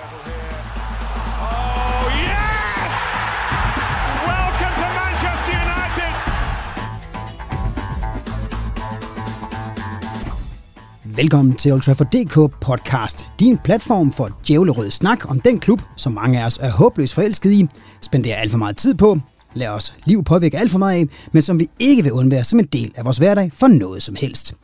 Oh, Velkommen til Old Trafford. DK podcast, din platform for djævlerød snak om den klub, som mange af os er håbløst forelsket i, spenderer alt for meget tid på, lader os liv påvirke alt for meget af, men som vi ikke vil undvære som en del af vores hverdag for noget som helst.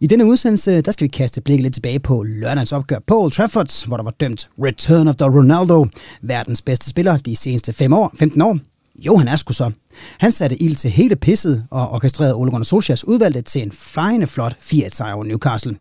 I denne udsendelse, der skal vi kaste blikket lidt tilbage på lørdagens opgør på Old Trafford, hvor der var dømt Return of the Ronaldo, verdens bedste spiller de seneste 5 år, 15 år. Jo, han er sgu så. Han satte ild til hele pisset og orkestrerede Ole Gunnar Solskjaers udvalgte til en fejende flot 4-sejr over Newcastle.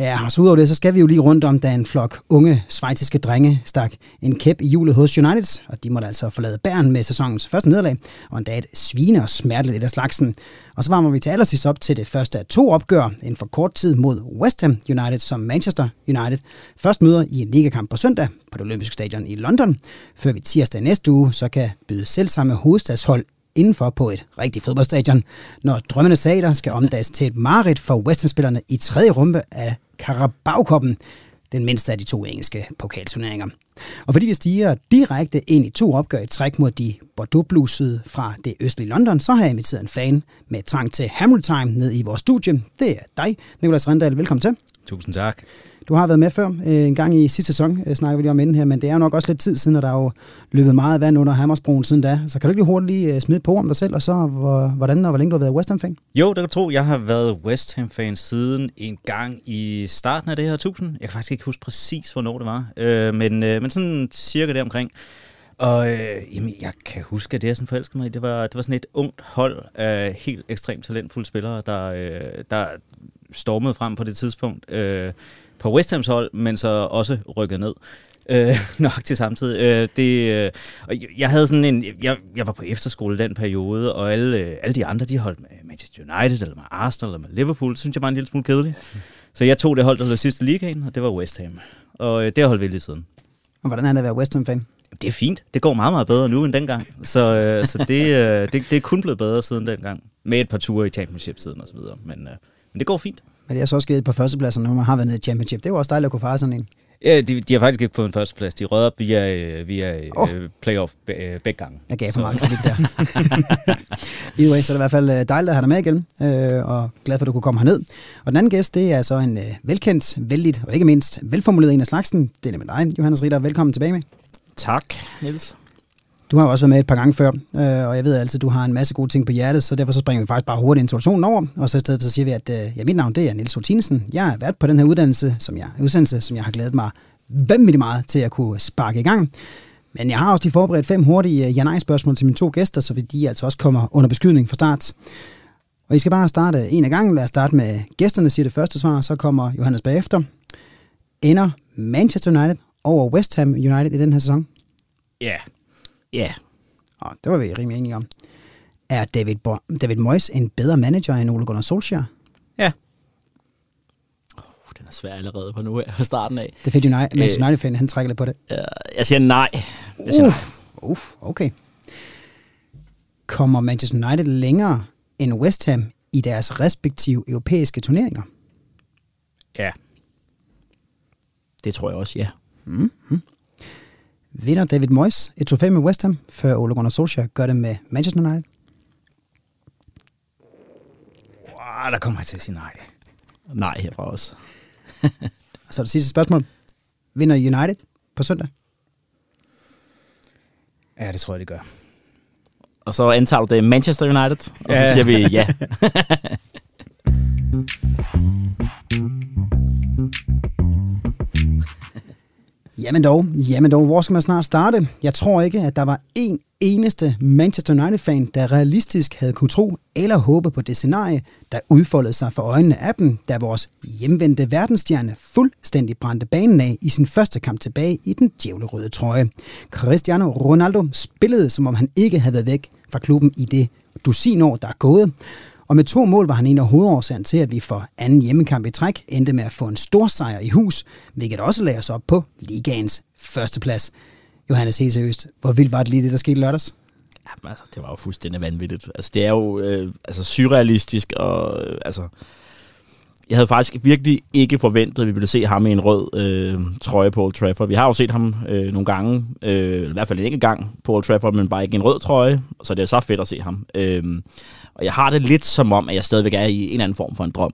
Ja, og så udover det, så skal vi jo lige rundt om, da en flok unge svejtiske drenge stak en kæp i hjulet hos United, og de måtte altså forlade bæren med sæsonens første nederlag, og endda et svine og smerteligt et af slagsen. Og så varmer vi til allersidst op til det første af to opgør inden for kort tid mod West Ham United, som Manchester United først møder i en ligakamp på søndag på det olympiske stadion i London, før vi tirsdag næste uge så kan byde selv samme hovedstadshold indenfor på et rigtigt fodboldstadion, når drømmende sager skal omdages til et mareridt for West Ham-spillerne i tredje runde af Carabao-koppen, den mindste af de to engelske pokalturneringer. Og fordi vi stiger direkte ind i to opgør i træk mod de bordeaux fra det østlige London, så har jeg inviteret en fan med trang til Hamilton ned i vores studie. Det er dig, Nicolas Rendal. Velkommen til. Tusind tak. Du har været med før, øh, en gang i sidste sæson, øh, snakker vi lige om inden her, men det er jo nok også lidt tid siden, og der er jo løbet meget vand under Hammersbroen siden da. Så kan du ikke lige hurtigt lige øh, smide på om dig selv, og så hvordan og hvor længe du har været West Ham-fan? Jo, det kan tro. Jeg har været West Ham-fan siden en gang i starten af det her tusind. Jeg kan faktisk ikke huske præcis, hvornår det var, øh, men, øh, men sådan cirka der omkring. Og øh, jamen, jeg kan huske, at det, jeg sådan forelskede mig i, det var, det var sådan et ungt hold af helt ekstremt talentfulde spillere, der, øh, der stormede frem på det tidspunkt. Øh, på West Hams hold, men så også rykket ned. Øh, nok til samtidig. Øh, det, øh, og jeg havde sådan en, jeg, jeg var på efterskole den periode, og alle, øh, alle de andre, de holdt med Manchester United, eller med Arsenal, eller med Liverpool, det synes jeg var en lille smule kedeligt. Så jeg tog det hold, der blev sidste ligaen, og det var West Ham. Og øh, det har holdt vi lige siden. Og hvordan er det at være West Ham-fan? Det er fint. Det går meget, meget bedre nu end dengang. Så, øh, så det, øh, det, det er kun blevet bedre siden dengang. Med et par ture i championship siden og så videre. Men, øh, men det går fint. Men det er så også givet på førstepladsen, når man har været nede i championship. Det er jo også dejligt at kunne fare sådan en. Ja, de, de har faktisk ikke fået en førsteplads. De rød op via, øh, via oh. playoff begge gange. Jeg gav for meget kredit der. Either way, så er det i hvert fald dejligt at have dig med igen, øh, og glad for, at du kunne komme herned. Og den anden gæst, det er så en øh, velkendt, vældigt og ikke mindst velformuleret en af slagsen. Det er nemlig dig, Johannes Ritter. Velkommen tilbage med. Tak, Niels. Du har også været med et par gange før, øh, og jeg ved altid, at du har en masse gode ting på hjertet, så derfor så springer vi faktisk bare hurtigt introduktionen over, og så i stedet så siger vi, at øh, ja, mit navn det er Niels Hotinesen. Jeg er vært på den her uddannelse, som jeg, udsendelse, som jeg har glædet mig vanvittigt meget til at kunne sparke i gang. Men jeg har også lige forberedt fem hurtige øh, ja-nej-spørgsmål til mine to gæster, så de altså også kommer under beskydning fra start. Og I skal bare starte en af gangen. Lad os starte med gæsterne, siger det første svar, så kommer Johannes bagefter. Ender Manchester United over West Ham United i den her sæson? Ja. Ja. Og det var vi rimelig enige om. Er David, Bo- David Moyes en bedre manager end Ole Gunnar Solskjaer? Ja. Oh, den er svær allerede på nu fra starten af. Det fik United, Manchester United-fan, han trækker lidt på det. Uh, jeg siger nej. Jeg siger Uff, uff, okay. Kommer Manchester United længere end West Ham i deres respektive europæiske turneringer? Ja. Det tror jeg også, ja. Mm-hmm. Vinder David Moyes et trofæ med West Ham, før Ole Gunnar Solskjaer gør det med Manchester United? Wow, der kommer jeg til at sige nej. Nej herfra også. Og så er det sidste spørgsmål. Vinder United på søndag? Ja, det tror jeg, det gør. Og så antager du det Manchester United, og Ja. så siger vi ja. Jamen dog, jamen dog, hvor skal man snart starte? Jeg tror ikke, at der var en eneste Manchester United-fan, der realistisk havde kunne tro eller håbe på det scenarie, der udfoldede sig for øjnene af dem, da vores hjemvendte verdensstjerne fuldstændig brændte banen af i sin første kamp tilbage i den djævlerøde trøje. Cristiano Ronaldo spillede, som om han ikke havde været væk fra klubben i det dusin år, der er gået. Og med to mål var han en af hovedårsagerne til, at vi for anden hjemmekamp i træk endte med at få en stor sejr i hus, hvilket også lagde os op på ligaens førsteplads. Johannes, helt seriøst, hvor vildt var det lige det, der skete lørdags? Jamen, altså, det var jo fuldstændig vanvittigt. Altså, det er jo øh, altså, surrealistisk, og øh, altså, jeg havde faktisk virkelig ikke forventet, at vi ville se ham i en rød øh, trøje på Old Trafford. Vi har jo set ham øh, nogle gange, øh, i hvert fald en enkelt gang på Old Trafford, men bare ikke i en rød trøje, så det er så fedt at se ham. Øh, og jeg har det lidt som om, at jeg stadigvæk er i en eller anden form for en drøm.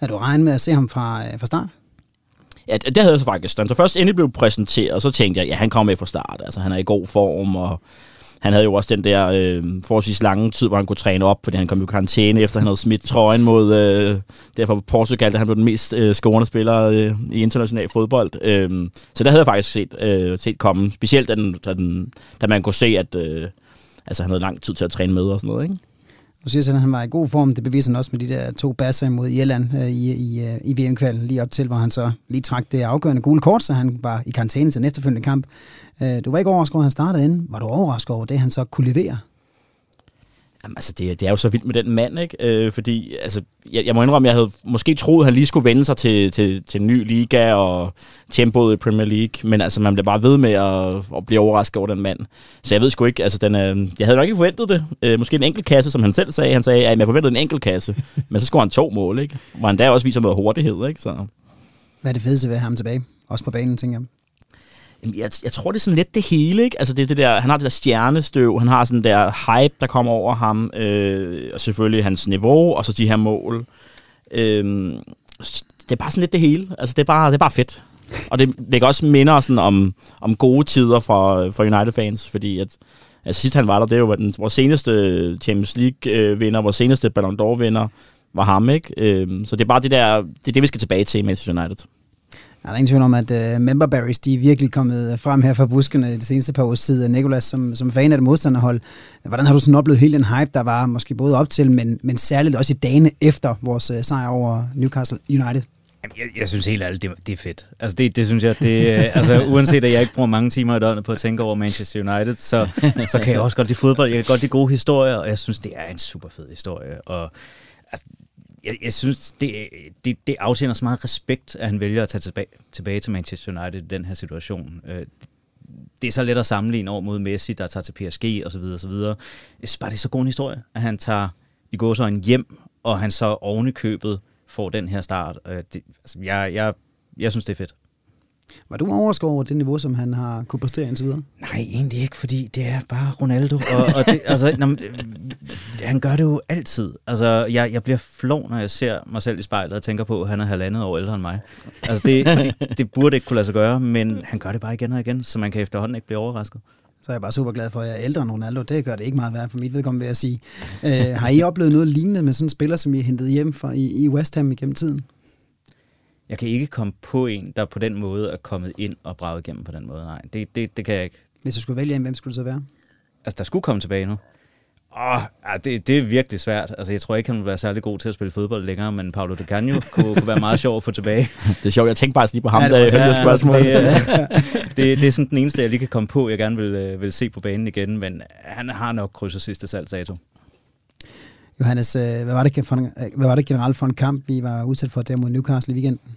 Er du regnet med at se ham fra, øh, fra start? Ja, det havde jeg så faktisk. Så først endelig blev præsenteret, så tænkte jeg, ja, han kommer med fra start. Altså, han er i god form, og han havde jo også den der øh, forholdsvis lange tid, hvor han kunne træne op, fordi han kom i karantæne, efter han havde smidt trøjen mod, øh, derfor Portugal, da han blev den mest øh, scorende spiller øh, i international fodbold. Øh, så der havde jeg faktisk set, øh, set komme, specielt da, den, da, den, da man kunne se, at øh, altså, han havde lang tid til at træne med og sådan noget, ikke? Nu siger at han var i god form. Det beviser han også med de der to basser imod Irland øh, i, i, øh, i VM-kvalen lige op til, hvor han så lige trak det afgørende gule kort, så han var i karantæne til den efterfølgende kamp. Øh, du var ikke overrasket over, at han startede inden. Var du overrasket over det, han så kunne levere? Jamen, altså, det, det er jo så vildt med den mand, ikke? Øh, fordi, altså, jeg, jeg må indrømme, jeg havde måske troet, at han lige skulle vende sig til, til, til en ny liga og tempoet i Premier League, men altså, man bliver bare ved med at, at blive overrasket over den mand. Så jeg ved sgu ikke, altså, den, øh, jeg havde nok ikke forventet det. Øh, måske en enkelt kasse, som han selv sagde. Han sagde, at jeg forventede en enkelt kasse, men så skulle han to mål, ikke? Hvor han der også viser noget hurtighed, ikke? Så. Hvad er det fedeste ved ham tilbage? Også på banen, tænker jeg. Jeg, jeg tror, det er sådan lidt det hele, ikke? Altså, det, det der, han har det der stjernestøv, han har sådan der hype, der kommer over ham, øh, og selvfølgelig hans niveau, og så de her mål. Øh, det er bare sådan lidt det hele. Altså, det er bare, det er bare fedt. Og det kan også minder sådan om, om gode tider for, for United-fans, fordi at, altså, sidst han var der, det var den, vores seneste Champions League-vinder, vores seneste Ballon d'Or-vinder, var ham, ikke? Øh, så det er bare det der, det er det, vi skal tilbage til i Manchester United. Ja, der er ingen tvivl om, at øh, uh, member berries, de er virkelig kommet øh, frem her fra buskene det seneste par års tid. Nikolas, som, som fan af det modstanderhold, øh, hvordan har du sådan oplevet hele den hype, der var måske både op til, men, men særligt også i dagene efter vores uh, sejr over Newcastle United? Jeg, jeg synes helt ærligt, det, det er fedt. Altså det, det synes jeg, det, altså uanset at jeg ikke bruger mange timer i døgnet på at tænke over Manchester United, så, så kan jeg også godt lide fodbold. Jeg kan godt lide gode historier, og jeg synes, det er en super fed historie. Og altså, jeg, jeg synes, det, det, det afsender så meget respekt, at han vælger at tage tilbage, tilbage til Manchester United i den her situation. Øh, det er så let at sammenligne over mod Messi, der tager til PSG og så videre, og så videre. Jeg synes bare, det er så god en historie, at han tager i går så en hjem, og han så oven i købet får den her start. Øh, det, altså, jeg, jeg, jeg synes, det er fedt. Var du overrasket over det niveau, som han har kunne præstere indtil videre? Nej, egentlig ikke, fordi det er bare Ronaldo. Og, og det, altså, når, han gør det jo altid. Altså, jeg, jeg bliver flov, når jeg ser mig selv i spejlet og tænker på, at han er halvandet år ældre end mig. Altså, det, det, det burde ikke kunne lade sig gøre, men han gør det bare igen og igen, så man kan efterhånden ikke blive overrasket. Så er jeg bare super glad for, at jeg er ældre end Ronaldo. Det gør det ikke meget værd for mit vedkommende, vil jeg sige. Øh, har I oplevet noget lignende med sådan en spiller, som I hentet hjem fra, i, i West Ham igennem tiden? Jeg kan ikke komme på en, der på den måde er kommet ind og braget igennem på den måde. Nej, det, det, det kan jeg ikke. Hvis du skulle vælge en, hvem skulle det så være? Altså, der skulle komme tilbage nu. Åh, oh, det, det er virkelig svært. Altså, jeg tror ikke, han vil være særlig god til at spille fodbold længere, men Paulo de Canio kunne, kunne være meget sjov at få tilbage. Det er sjovt, jeg tænkte bare lige på ham, ja, da jeg ja, spørgsmål. Det, det, det er sådan den eneste, jeg lige kan komme på, jeg gerne vil, øh, vil se på banen igen, men han har nok krydset sidste salgsdato. Johannes, øh, hvad var, det for, en, øh, hvad var det generelt for en kamp, vi var udsat for der mod Newcastle i weekenden?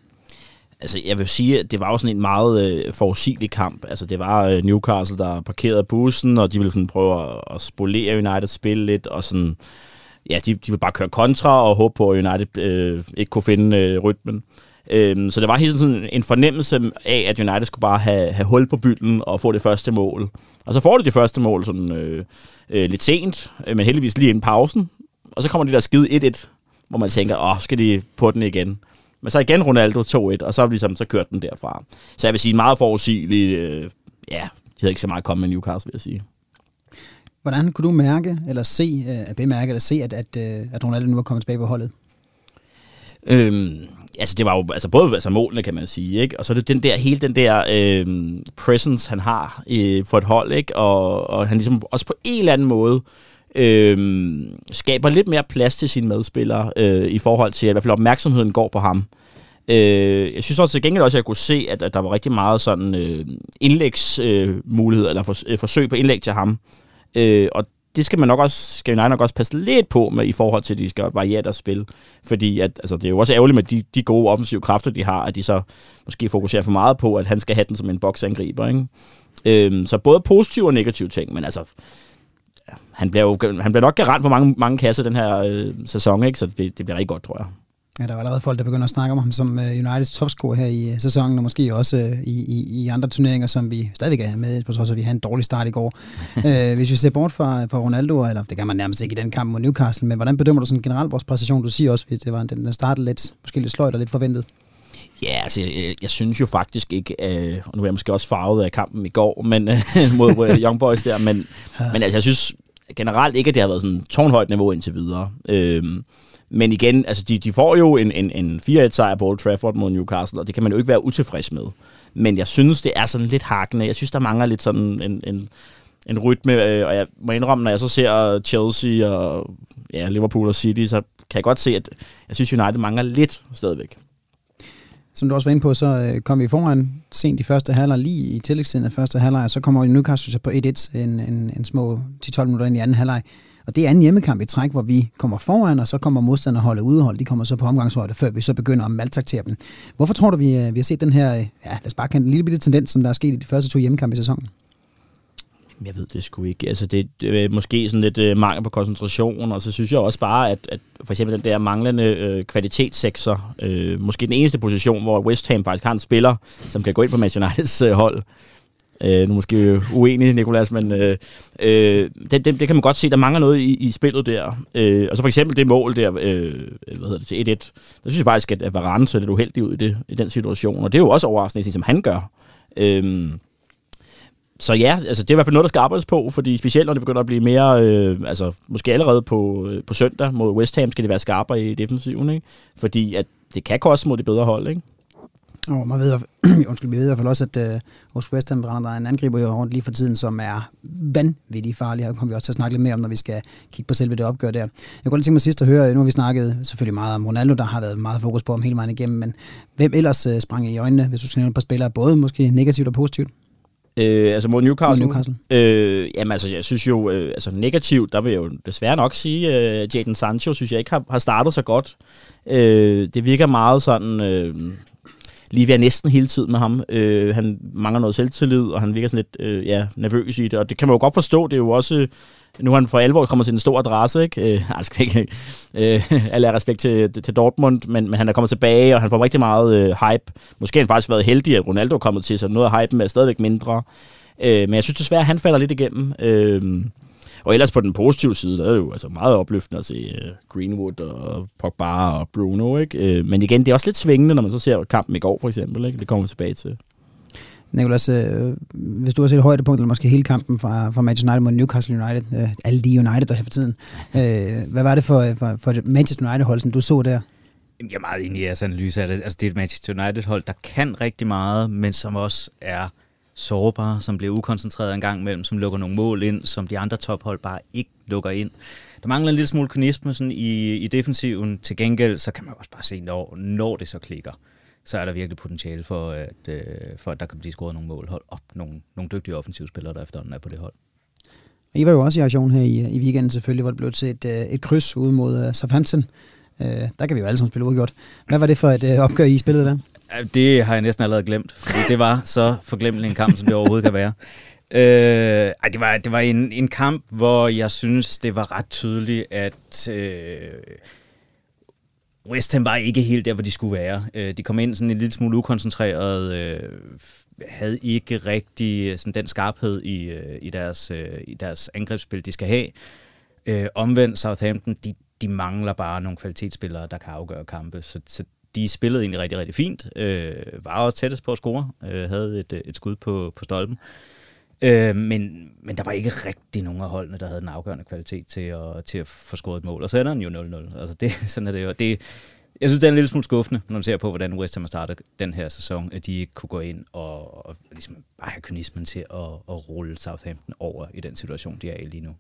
Altså, jeg vil sige, at det var jo sådan en meget øh, forudsigelig kamp. Altså, det var øh, Newcastle, der parkerede bussen, og de ville sådan prøve at, at spolere United spil lidt, og sådan, ja, de, de ville bare køre kontra og håbe på, at United øh, ikke kunne finde øh, rytmen. Øhm, så det var helt sådan en fornemmelse af, at United skulle bare have, have hul på bylden og få det første mål. Og så får de det første mål sådan øh, øh, lidt sent, øh, men heldigvis lige inden pausen. Og så kommer de der skide 1-1, hvor man tænker, åh, skal de på den igen? Men så igen Ronaldo 2-1, og så ligesom, så kørte den derfra. Så jeg vil sige meget forudsigelig, øh, ja, de havde ikke så meget kommet med Newcastle, vil jeg sige. Hvordan kunne du mærke, eller se, øh, bemærke, eller se, at, at, øh, at Ronaldo nu er kommet tilbage på holdet? Øhm, altså det var jo altså både altså målene, kan man sige, ikke? Og så er det den der, hele den der øh, presence, han har øh, for et hold, ikke? Og, og han ligesom også på en eller anden måde øh, skaber lidt mere plads til sine medspillere øh, i forhold til, at i hvert fald opmærksomheden går på ham. Øh, jeg synes også til gengæld også, at jeg kunne se, at, at der var rigtig meget sådan øh, indlægsmuligheder, øh, eller for, øh, forsøg på indlæg til ham. Øh, og det skal man nok også, skal United nok også passe lidt på med i forhold til, at de skal variere deres spil. Fordi at, altså, det er jo også ærgerligt med de, de gode offensive kræfter, de har, at de så måske fokuserer for meget på, at han skal have den som en boksangriber. Ikke? Øhm, så både positive og negative ting, men altså, han bliver jo han bliver nok garant for mange, mange kasser den her øh, sæson, ikke? så det, det bliver rigtig godt, tror jeg. Ja, der er allerede folk, der begynder at snakke om ham som uh, Uniteds topscorer her i uh, sæsonen, og måske også uh, i, i, i andre turneringer, som vi stadigvæk er med, på trods af, at vi havde en dårlig start i går. uh, hvis vi ser bort fra, fra Ronaldo, eller det kan man nærmest ikke i den kamp mod Newcastle, men hvordan bedømmer du sådan generelt vores præstation? Du siger også, at det var, den startede lidt, måske lidt sløjt og lidt forventet. Ja, altså, jeg, jeg synes jo faktisk ikke, øh, og nu er jeg måske også farvet af kampen i går men, øh, mod øh, Young Boys der, men, ja. men altså, jeg synes generelt ikke, at det har været sådan tårnhøjt niveau indtil videre. Øh, men igen, altså de, de får jo en, en, en 4-1 sejr på Old Trafford mod Newcastle, og det kan man jo ikke være utilfreds med. Men jeg synes, det er sådan lidt hakkende. Jeg synes, der mangler lidt sådan en, en, en rytme, øh, og jeg må indrømme, når jeg så ser Chelsea og ja, Liverpool og City, så kan jeg godt se, at jeg synes, United mangler lidt stadigvæk. Som du også var inde på, så øh, kom vi foran sent i første halvleg, lige i tillægstiden af første halvleg, og så kommer Newcastle så på 1-1 en, en, en små 10-12 minutter ind i anden halvleg. Og det er en hjemmekamp i træk, hvor vi kommer foran, og så kommer modstanderholdet udehold. De kommer så på omgangshøjde, før vi så begynder at maltraktere dem. Hvorfor tror du, vi, øh, vi har set den her, øh, ja, lad os bare kende en lille bitte tendens, som der er sket i de første to hjemmekampe i sæsonen? Jeg ved det sgu ikke. Altså det, er måske sådan lidt øh, mangel på koncentration, og så synes jeg også bare, at, at for eksempel den der manglende øh, kvalitetssekser, øh, måske den eneste position, hvor West Ham faktisk har en spiller, som kan gå ind på Manchester Uniteds øh, hold, Øh, nu måske uenig, Nikolas, men øh, øh, det, det, det kan man godt se, der mangler noget i, i spillet der. Øh, og så for eksempel det mål der, øh, hvad hedder det, til 1-1, der synes jeg faktisk, at Varane så lidt uheldig ud i, det, i den situation, og det er jo også overraskende, som han gør. Øh, så ja, altså det er i hvert fald noget, der skal arbejdes på, fordi specielt når det begynder at blive mere, øh, altså måske allerede på, øh, på søndag mod West Ham, skal det være skarpere i defensiven, ikke? Fordi at det kan koste mod de bedre hold, ikke? Og man ved, undskyld, vi ved i hvert fald også, at øh, hos West Ham brænder der er en angriber jo rundt lige for tiden, som er vanvittigt farlig. Her kommer vi også til at snakke lidt mere om, når vi skal kigge på selve det opgør der. Jeg kunne godt tænke mig sidst at høre, nu har vi snakket selvfølgelig meget om Ronaldo, der har været meget fokus på ham hele vejen igennem, men hvem ellers øh, sprang i øjnene, hvis du skal nævne på spillere, både måske negativt og positivt? Øh, altså mod Newcastle? Mod Newcastle. Øh, jamen altså, jeg synes jo, øh, altså negativt, der vil jeg jo desværre nok sige, øh, Jadon Sancho synes jeg ikke har, har startet så godt. Øh, det virker meget sådan... Øh, lige ved næsten hele tiden med ham. Øh, han mangler noget selvtillid, og han virker sådan lidt øh, ja, nervøs i det, og det kan man jo godt forstå. Det er jo også... Nu han for alvor kommer til en stor adresse, ikke? Øh, altså ikke øh, alle respekt til, til Dortmund, men, men han er kommet tilbage, og han får rigtig meget øh, hype. Måske har han faktisk været heldig, at Ronaldo er kommet til, så noget af hypen er stadigvæk mindre. Øh, men jeg synes desværre, at han falder lidt igennem. Øh, og ellers på den positive side, der er det jo altså meget opløftende at se øh, Greenwood og Pogba og Bruno. Ikke? Øh, men igen, det er også lidt svingende, når man så ser kampen i går for eksempel. Ikke? Det kommer vi tilbage til. Nicolas, øh, hvis du har set højdepunkt, eller måske hele kampen fra, fra Manchester United mod Newcastle United, øh, alle de United, der her for tiden, øh, hvad var det for, øh, for, for Manchester United-hold, som du så der? Jeg er meget enig i jeres analyse af det. Altså, det er et Manchester United-hold, der kan rigtig meget, men som også er sårbare, som bliver ukoncentreret en gang imellem, som lukker nogle mål ind, som de andre tophold bare ikke lukker ind. Der mangler en lille smule kynisme sådan i, i defensiven. Til gengæld, så kan man også bare se, når, når det så klikker, så er der virkelig potentiale for, at, øh, for, at der kan blive scoret nogle mål. Hold op, nogle, nogle dygtige offensivspillere, der efterhånden er på det hold. I var jo også i aktion her i, i weekenden selvfølgelig, hvor det blev til et, øh, et kryds ude mod uh, Southampton. Uh, der kan vi jo alle sammen spille uafgjort. Hvad var det for et uh, opgør, I spillede der? Det har jeg næsten allerede glemt, fordi det var så forglemmelig en kamp, som det overhovedet kan være. Øh, ej, det var, det var en, en kamp, hvor jeg synes, det var ret tydeligt, at øh, West Ham var ikke helt der, hvor de skulle være. Øh, de kom ind sådan en lille smule ukoncentreret, øh, havde ikke rigtig øh, sådan den skarphed i, øh, i, deres, øh, i deres angrebsspil, de skal have. Øh, omvendt Southampton, de, de mangler bare nogle kvalitetsspillere, der kan afgøre kampe, så, så de spillede egentlig rigtig, rigtig fint. Øh, var også tættest på at score. Øh, havde et, øh, et skud på, på stolpen. Øh, Øh, men, men der var ikke rigtig nogen af holdene, der havde den afgørende kvalitet til at, til at få scoret et mål. Og så ender den jo 0-0. Altså det, sådan er det jo. Det, jeg synes, det er en lille smule skuffende, når man ser på, hvordan West Ham har startet den her sæson, at de ikke kunne gå ind og, og ligesom bare have kynismen til at, at rulle Southampton over i den situation, de er i lige nu.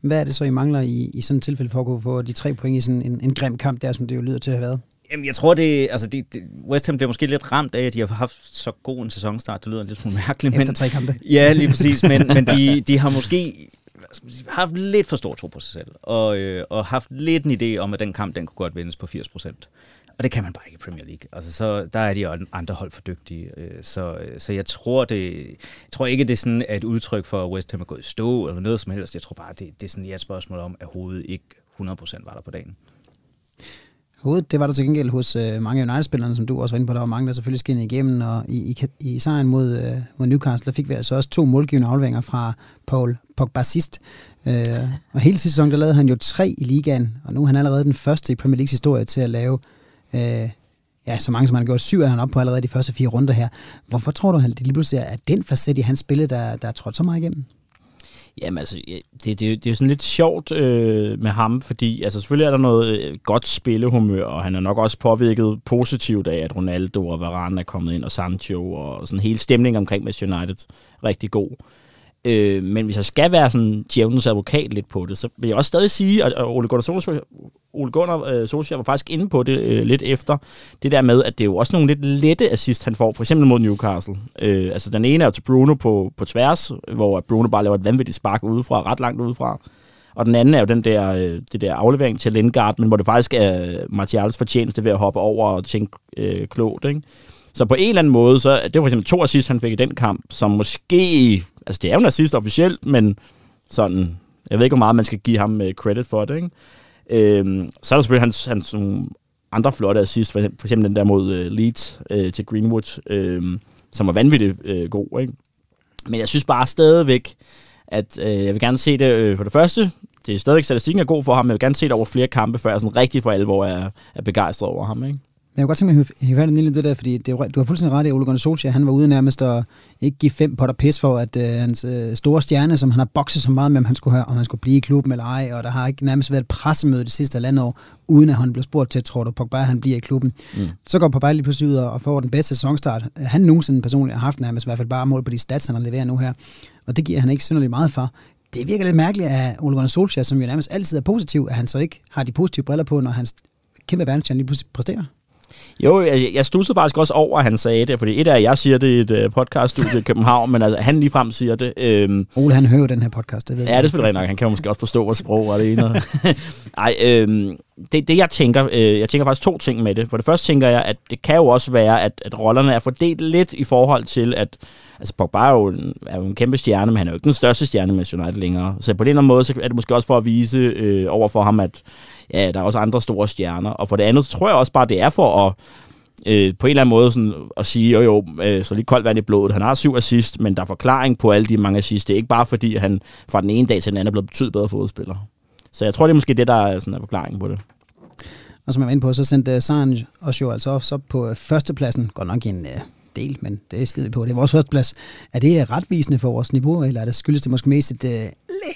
Hvad er det så, I mangler i, i sådan et tilfælde for at kunne få de tre point i sådan en, en grim kamp der, som det jo lyder til at have været? Jamen, jeg tror, det, altså det, det, West Ham bliver måske lidt ramt af, at de har haft så god en sæsonstart. Det lyder lidt smule mærkeligt. Efter men, tre kampe. Ja, lige præcis. Men, men de, de har måske haft lidt for stor tro på sig selv, og, øh, og haft lidt en idé om, at den kamp, den kunne godt vindes på 80 procent. Og det kan man bare ikke i Premier League. Altså, så der er de andre hold for dygtige. Øh, så, så jeg tror, det, jeg tror ikke, det er sådan et udtryk for, at West Ham er gået i stå eller noget som helst. Jeg tror bare, det, det er sådan et spørgsmål om, at hovedet ikke 100% var der på dagen hovedet. Det var der til gengæld hos øh, mange United-spillerne, som du også var inde på. Der var mange, der selvfølgelig skinnede igennem, og i, i, i sejren mod, øh, mod Newcastle, der fik vi altså også to målgivende afleveringer fra Paul Pogba sidst. Øh, og hele sidste sæson, der lavede han jo tre i ligaen, og nu er han allerede den første i Premier Leagues historie til at lave øh, ja, så mange som han har gjort. Syv er han op på allerede de første fire runder her. Hvorfor tror du, at det lige pludselig er den facet i hans spil, der, der er trådt så meget igennem? Jamen altså, det, det, det er jo sådan lidt sjovt øh, med ham, fordi altså selvfølgelig er der noget øh, godt spillehumør, og han er nok også påvirket positivt af, at Ronaldo og Varane er kommet ind, og Sancho, og sådan hele stemningen omkring Manchester United rigtig god. Øh, men hvis jeg skal være sådan djævnens advokat lidt på det, så vil jeg også stadig sige, at Ole Gunnar Solskjaer, Ole Gunnar øh, Solskjaer var faktisk inde på det øh, lidt efter, det der med, at det er jo også nogle lidt lette assist, han får, for eksempel mod Newcastle. Øh, altså den ene er til Bruno på, på tværs, hvor Bruno bare laver et vanvittigt spark udefra, ret langt udefra. Og den anden er jo den der, øh, det der aflevering til Lindgaard, men hvor det faktisk er Martials fortjeneste ved at hoppe over og tænke øh, klogt, ikke? Så på en eller anden måde, så det var for eksempel to assist, han fik i den kamp, som måske, altså det er jo en assist officielt, men sådan, jeg ved ikke, hvor meget man skal give ham øh, credit for det, ikke? Øhm, så er der selvfølgelig hans, hans andre flotte assist, for eksempel, for eksempel den der mod uh, Leeds uh, til Greenwood, uh, som var vanvittigt uh, god, ikke? Men jeg synes bare stadigvæk, at øh, jeg vil gerne se det øh, for det første, det er stadigvæk statistikken er god for ham, men jeg vil gerne se det over flere kampe, før jeg sådan rigtig for alvor er, er begejstret over ham, ikke? Jeg kunne godt tænke mig at hive fat i det der, fordi det, du har fuldstændig ret i, Ole Gunnar Solskjaer, han var ude nærmest at ikke give fem potter pis for, at uh, hans uh, store stjerne, som han har bokset så meget med, om han skulle, have, om han skulle blive i klubben eller ej, og der har ikke nærmest været et pressemøde det sidste halvandet år, uden at han blev spurgt til, tror du, Pogba han bliver i klubben. Mm. Så går Pogba lige pludselig ud og får den bedste sæsonstart. Han nogensinde personligt har haft nærmest i hvert fald bare mål på de stats, han har leveret nu her, og det giver han ikke synderligt meget for. Det virker lidt mærkeligt af Ole Gunnar Solskjaer, som jo nærmest altid er positiv, at han så ikke har de positive briller på, når hans kæmpe verdensstjerne lige pludselig præsterer. Jo, jeg, jeg stussede faktisk også over, at han sagde det, fordi et af jeg siger det i et uh, podcaststudie i København, men altså, han ligefrem siger det. Øhm, Ole, han hører den her podcast, det ved Ja, det er selvfølgelig nok. Han kan måske også forstå, hvad sprog var det ene. Ej, øhm, det, det jeg tænker, øh, jeg tænker faktisk to ting med det. For det første tænker jeg, at det kan jo også være, at, at rollerne er fordelt lidt i forhold til, at altså Pogba er jo, en, er jo en kæmpe stjerne, men han er jo ikke den største stjerne med United længere. Så på den anden måde, så er det måske også for at vise øh, over for ham, at ja, der er også andre store stjerner. Og for det andet, så tror jeg også bare, det er for at øh, på en eller anden måde sådan, at sige, jo jo, øh, så lige koldt vand i blodet. Han har syv assist, men der er forklaring på alle de mange assist. Det er ikke bare fordi, han fra den ene dag til den anden er blevet betydet bedre fodspiller. Så jeg tror, det er måske det, der er sådan en forklaring på det. Og som jeg var inde på, så sendte øh, Saren os jo altså også op på øh, førstepladsen. Godt nok en øh, del, men det skider vi på. Det er vores førsteplads. Er det retvisende for vores niveau, eller er det skyldes det måske mest et uh,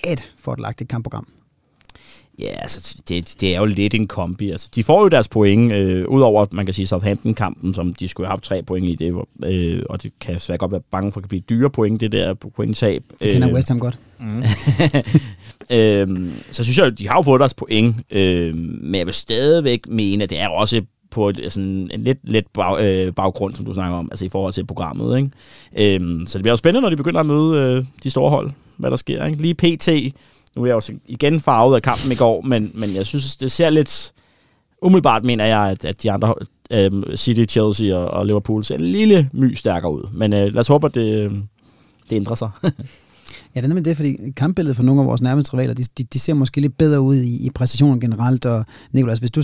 lidt fordelagtigt kampprogram? Ja, altså, det, det er jo lidt en kombi. Altså, de får jo deres point, øh, udover, at man kan sige, Southampton-kampen, som de skulle have haft tre point i det, øh, og det kan svært godt være bange for at blive dyre point, det der pointtab. Det kender øh, West Ham godt. Mm. øh, så synes jeg, de har jo fået deres point, øh, men jeg vil stadigvæk mene, at det er også på et, sådan en lidt let bag, øh, baggrund, som du snakker om, altså i forhold til programmet. Ikke? Øh, så det bliver jo spændende, når de begynder at møde øh, de store hold, hvad der sker. Ikke? Lige pt nu er jeg også igen farvet af kampen i går, men, men jeg synes, det ser lidt... Umiddelbart mener jeg, at, at de andre øh, City, Chelsea og, og Liverpool ser en lille my stærkere ud. Men øh, lad os håbe, at det, det ændrer sig. Ja, det er nemlig det, fordi kampbilledet for nogle af vores nærmeste rivaler, de, de, de ser måske lidt bedre ud i, i præcisionen generelt. Og Nikolas, hvis du,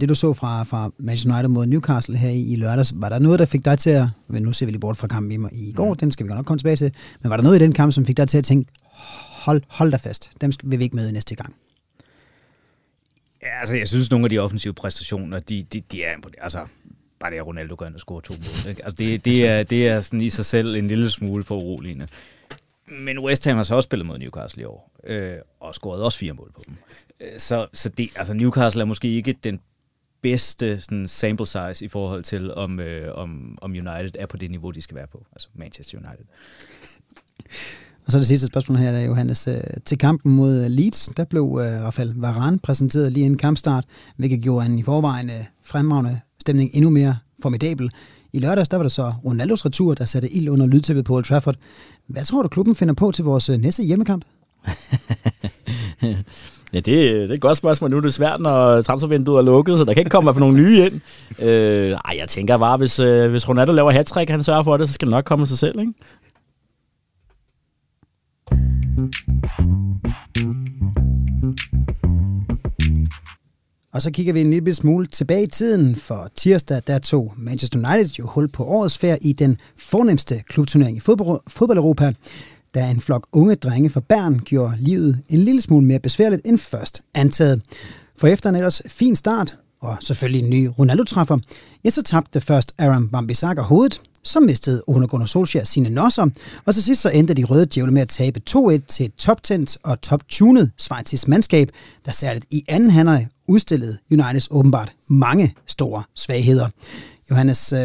det du så fra, fra Manchester United mod Newcastle her i, i lørdags, var der noget, der fik dig til at... Nu ser vi lige bort fra kampen i, i går, mm. den skal vi godt nok komme tilbage til. Men var der noget i den kamp, som fik dig til at tænke, hold, hold da fast. Dem vil vi ikke møde næste gang. Ja, altså, jeg synes, nogle af de offensive præstationer, de, de, de er altså, bare det, at Ronaldo går ind og scorer to mål. Ikke? Altså, det, det, er, det er sådan i sig selv en lille smule for uroligende. Men West Ham har så også spillet mod Newcastle i år, øh, og scoret også fire mål på dem. Øh, så, så det, altså Newcastle er måske ikke den bedste sådan, sample size i forhold til, om, øh, om, om United er på det niveau, de skal være på. Altså Manchester United. Og så det sidste spørgsmål her, Johannes. Øh, til kampen mod øh, Leeds, der blev øh, Rafael Varane præsenteret lige inden kampstart, hvilket gjorde en i forvejen fremragende stemning endnu mere formidabel. I lørdags, der var der så Ronaldos retur, der satte ild under lydtæppet på Old Trafford. Hvad tror du, klubben finder på til vores næste hjemmekamp? Ja, det, det er et godt spørgsmål. Nu er det svært, når transfervinduet er lukket, så der kan ikke komme for nogle nye ind. Øh, ej, jeg tænker bare, hvis, øh, hvis Ronaldo laver hat han sørger for det, så skal det nok komme sig selv, ikke? Og så kigger vi en lille smule tilbage i tiden, for tirsdag der tog Manchester United jo hul på årets færd i den fornemmeste klubturnering i fodbold, fodbold-Europa, da en flok unge drenge fra Bern gjorde livet en lille smule mere besværligt end først antaget. For efter en ellers fin start, og selvfølgelig en ny Ronaldo-træffer, ja, så tabte først Aram Bambisaka hovedet, så mistede Ole Gunnar Solskjaer sine nosser, og til sidst så endte de røde djævle med at tabe 2-1 til et top og top-tunet svejtisk mandskab, der særligt i anden halvleg udstillede Uniteds åbenbart mange store svagheder. Johannes, øh,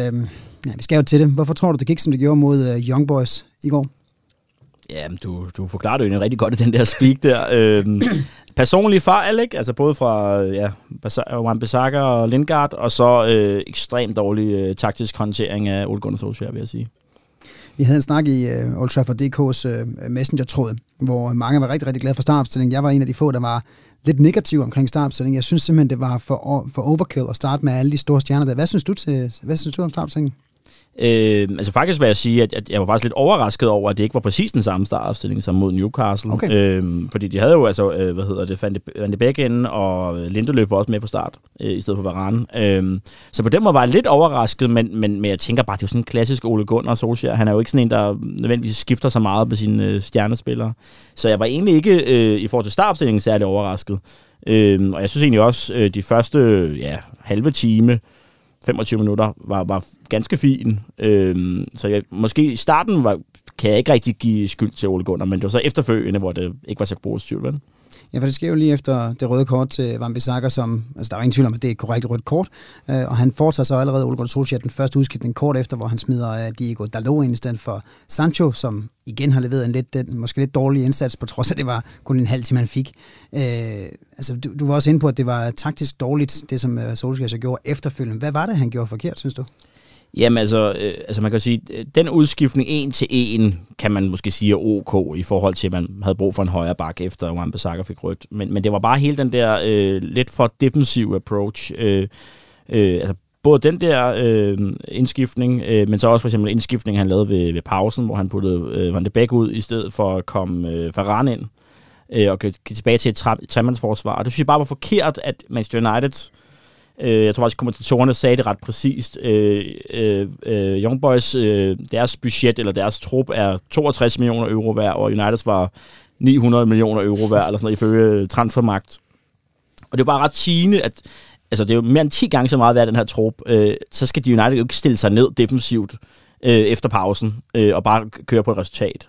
ja, vi skal jo til det. Hvorfor tror du, det gik, som det gjorde mod øh, Young Boys i går? Ja, du, du forklarer det jo rigtig godt i den der speak der. øhm, personlig fejl, ikke? Altså både fra ja, Juan Bissaka og Lindgaard, og så øh, ekstremt dårlig øh, taktisk håndtering af Ole Gunnar Solskjaer, vil jeg sige. Vi havde en snak i øh, Old Trafford DK's øh, messenger-tråd, hvor mange var rigtig, rigtig glade for startopstillingen. Jeg var en af de få, der var lidt negativ omkring startopstillingen. Jeg synes simpelthen, det var for, for overkill at starte med alle de store stjerner der. Hvad synes du, til, hvad synes du om startopstillingen? Øh, altså faktisk vil jeg sige, at, at jeg var faktisk lidt overrasket over, at det ikke var præcis den samme startopstilling som mod Newcastle. Okay. Øh, fordi de havde jo altså, øh, hvad hedder det, Van de Beek inde, og Lindeløf var også med fra start, øh, i stedet for Varane. Øh, så på den måde var jeg lidt overrasket, men, men, men jeg tænker bare, det er jo sådan en klassisk Ole Gunnar Solskjaer. Han er jo ikke sådan en, der nødvendigvis skifter så meget på sine øh, stjernespillere. Så jeg var egentlig ikke øh, i forhold til startopstillingen særlig overrasket. Øh, og jeg synes egentlig også, øh, de første ja, halve time, 25 minutter var, var ganske fin. Øhm, så jeg, måske i starten var, kan jeg ikke rigtig give skyld til Ole Gunnar, men det var så efterfølgende, hvor det ikke var så positivt. Vel? Ja, for det sker jo lige efter det røde kort til Van Bissaka, som, altså der er ingen tvivl om, at det er et korrekt rødt kort, øh, og han foretager så allerede Ole Gunnar Solskjaer den første udskiftning kort efter, hvor han smider uh, Diego Dalot ind i stedet for Sancho, som igen har leveret en lidt, den, måske lidt dårlig indsats, på trods af, at det var kun en halv time, han fik. Øh, altså, du, du var også inde på, at det var taktisk dårligt, det som uh, Solskjaer så gjorde efterfølgende. Hvad var det, han gjorde forkert, synes du? Jamen altså, øh, altså man kan sige, øh, den udskiftning en til en, kan man måske sige er ok i forhold til, at man havde brug for en højere bak efter Wan Bissaka fik rødt. Men, men det var bare hele den der øh, lidt for defensiv approach. Øh, øh, altså både den der øh, indskiftning, øh, men så også for eksempel indskiftning, han lavede ved, ved pausen, hvor han puttede øh, Van de Beek ud, i stedet for at komme øh, Ferran ind, øh, og gå tilbage til et tremandsforsvar. Og det synes jeg bare var forkert, at Manchester United Øh, jeg tror faktisk, kommentatorerne sagde det ret præcist. Øh, øh, øh, Young Boys, øh, deres budget eller deres trup er 62 millioner euro værd, og Uniteds var 900 millioner euro værd, eller sådan noget, ifølge øh, transfermagt. Og det er jo bare ret sigende, at altså, det er jo mere end 10 gange så meget værd, den her trup. Øh, så skal de United jo ikke stille sig ned defensivt øh, efter pausen, øh, og bare køre på et resultat.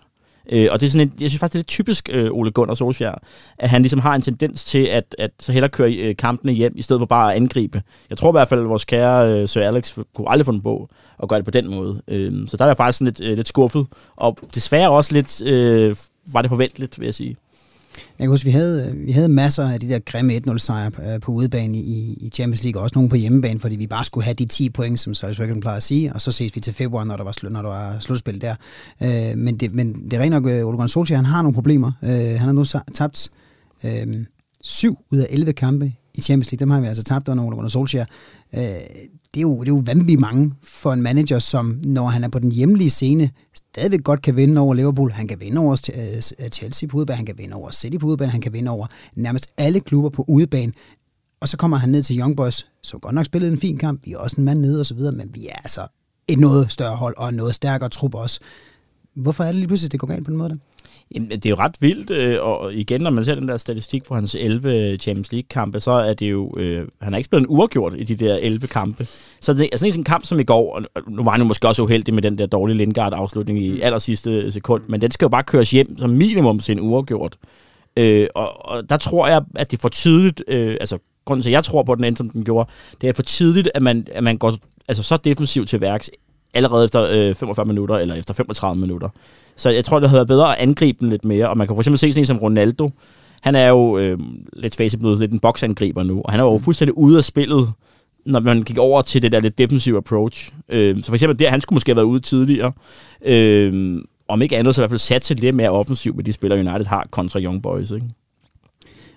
Øh, og det er sådan en, jeg synes faktisk, det er lidt typisk øh, Ole Gunnar Solskjaer, at han ligesom har en tendens til at, at så hellere køre øh, kampene hjem, i stedet for bare at angribe. Jeg tror i hvert fald, at vores kære øh, Sir Alex kunne aldrig finde på at gøre det på den måde. Øh, så der er jeg faktisk sådan lidt, øh, lidt skuffet, og desværre også lidt, øh, var det forventeligt, vil jeg sige. Jeg kan huske, vi havde, vi havde masser af de der grimme 1-0-sejre øh, på, udebane i, i Champions League, og også nogle på hjemmebane, fordi vi bare skulle have de 10 point, som Sørge plejer at sige, og så ses vi til februar, når der var, når der var slutspil der. Øh, men, det, men det er rent nok, øh, Ole Gunnar Solskjaer, han har nogle problemer. Øh, han har nu tabt øh, 7 ud af 11 kampe i Champions League. Dem har vi altså tabt under Ole Gunnar Solskjaer. Øh, det er, jo, det er jo vanvittigt mange for en manager, som når han er på den hjemlige scene, stadigvæk godt kan vinde over Liverpool. Han kan vinde over øh, Chelsea på udebane, han kan vinde over City på udebane, han kan vinde over nærmest alle klubber på udebane. Og så kommer han ned til Young Boys, som godt nok spillede en fin kamp. Vi er også en mand nede og så videre, men vi er altså et noget større hold og en noget stærkere trup også. Hvorfor er det lige pludselig, det går galt på den måde? Der? Jamen, det er jo ret vildt, øh, og igen, når man ser den der statistik på hans 11 Champions League-kampe, så er det jo... Øh, han har ikke spillet en uafgjort i de der 11 kampe. Så det er sådan en kamp som i går, og nu var han jo måske også uheldig med den der dårlige Lindgaard-afslutning i aller sidste sekund, men den skal jo bare køres hjem som minimum til en uafgjort. Øh, og, og der tror jeg, at det er for tidligt, øh, altså grunden til, at jeg tror på den end, som den gjorde, det er for tidligt, at man, at man går altså, så defensivt til værks allerede efter øh, 45 minutter, eller efter 35 minutter. Så jeg tror, det havde været bedre at angribe den lidt mere, og man kan for eksempel se sådan en som Ronaldo. Han er jo øh, lidt face blevet lidt en boksangriber nu, og han er jo fuldstændig ude af spillet, når man gik over til det der lidt defensive approach. Øh, så for eksempel der, han skulle måske have været ude tidligere. Øh, om ikke andet, så i hvert fald sat til lidt mere offensivt med de spillere, United har kontra Young Boys. Ikke?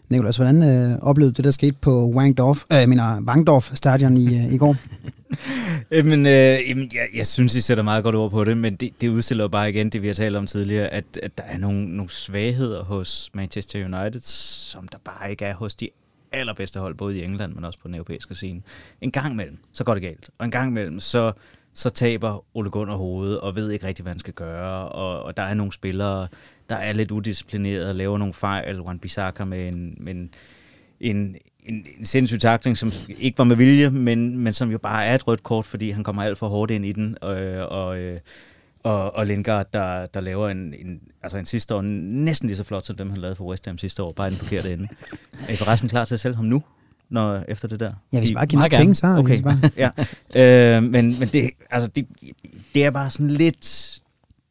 Nicolas, hvordan øh, oplevede det, der skete på Wangdorf, øh, jeg mener Wangdorf stadion i, øh, i går? jamen, øh, jamen jeg, jeg synes, I sætter meget godt ord på det, men det, det udstiller jo bare igen det, vi har talt om tidligere, at, at der er nogle, nogle svagheder hos Manchester United, som der bare ikke er hos de allerbedste hold, både i England, men også på den europæiske scene. En gang imellem, så går det galt. Og en gang imellem, så, så taber Ole Gunnar hovedet, og ved ikke rigtig, hvad han skal gøre. Og, og der er nogle spillere, der er lidt udisciplineret og laver nogle fejl. Juan Bissaka med en, med en, en, en, en sindssyg takling, som ikke var med vilje, men, men som jo bare er et rødt kort, fordi han kommer alt for hårdt ind i den. Og, og, og, og Lingard, der, der laver en, en, altså en sidste år næsten lige så flot som dem, han lavede for West Ham sidste år, bare i den forkerte ende. Er I forresten klar til at sælge ham nu? Når, efter det der? Ja, hvis bare giver nok penge, så okay. bare. ja. øh, men, men det, altså det, det er bare sådan lidt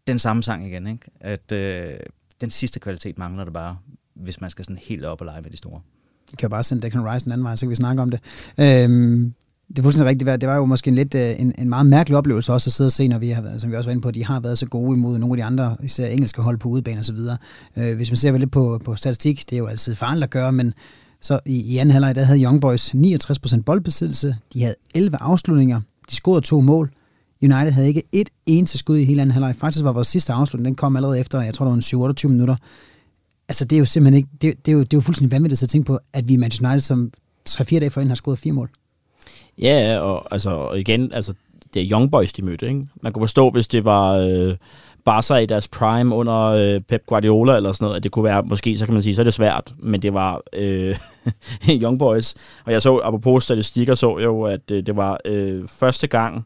den samme sang igen, ikke? At øh, den sidste kvalitet mangler det bare, hvis man skal sådan helt op og lege med de store. I kan jo bare sende Declan Rice den anden vej, så kan vi snakke om det. Øhm, det er fuldstændig rigtigt. Det var jo måske en lidt øh, en, en meget mærkelig oplevelse også at sidde og se, når vi har været, som vi også var inde på, at de har været så gode imod nogle af de andre, især engelske hold på udebane og så videre. Øh, hvis man ser lidt på, på statistik, det er jo altid farligt at gøre, men så i, i anden halvleg, der havde Young Boys 69% boldbesiddelse, de havde 11 afslutninger, de scorede to mål. United havde ikke et eneste skud i hele anden halvleg. Faktisk var vores sidste afslutning, den kom allerede efter, jeg tror, det var en 27 minutter. Altså, det er jo simpelthen ikke, det, det, er, jo, det er jo fuldstændig vanvittigt at tænke på, at vi i Manchester United, som 3-4 dage forinden har scoret fire mål. Ja, og, altså, og igen, altså, det er Young Boys, de mødte. Ikke? Man kunne forstå, hvis det var øh, Barca i deres prime under øh, Pep Guardiola eller sådan noget, at det kunne være, måske, så kan man sige, så er det svært, men det var øh, Young Boys. Og jeg så, apropos statistikker, så jeg jo, at øh, det var øh, første gang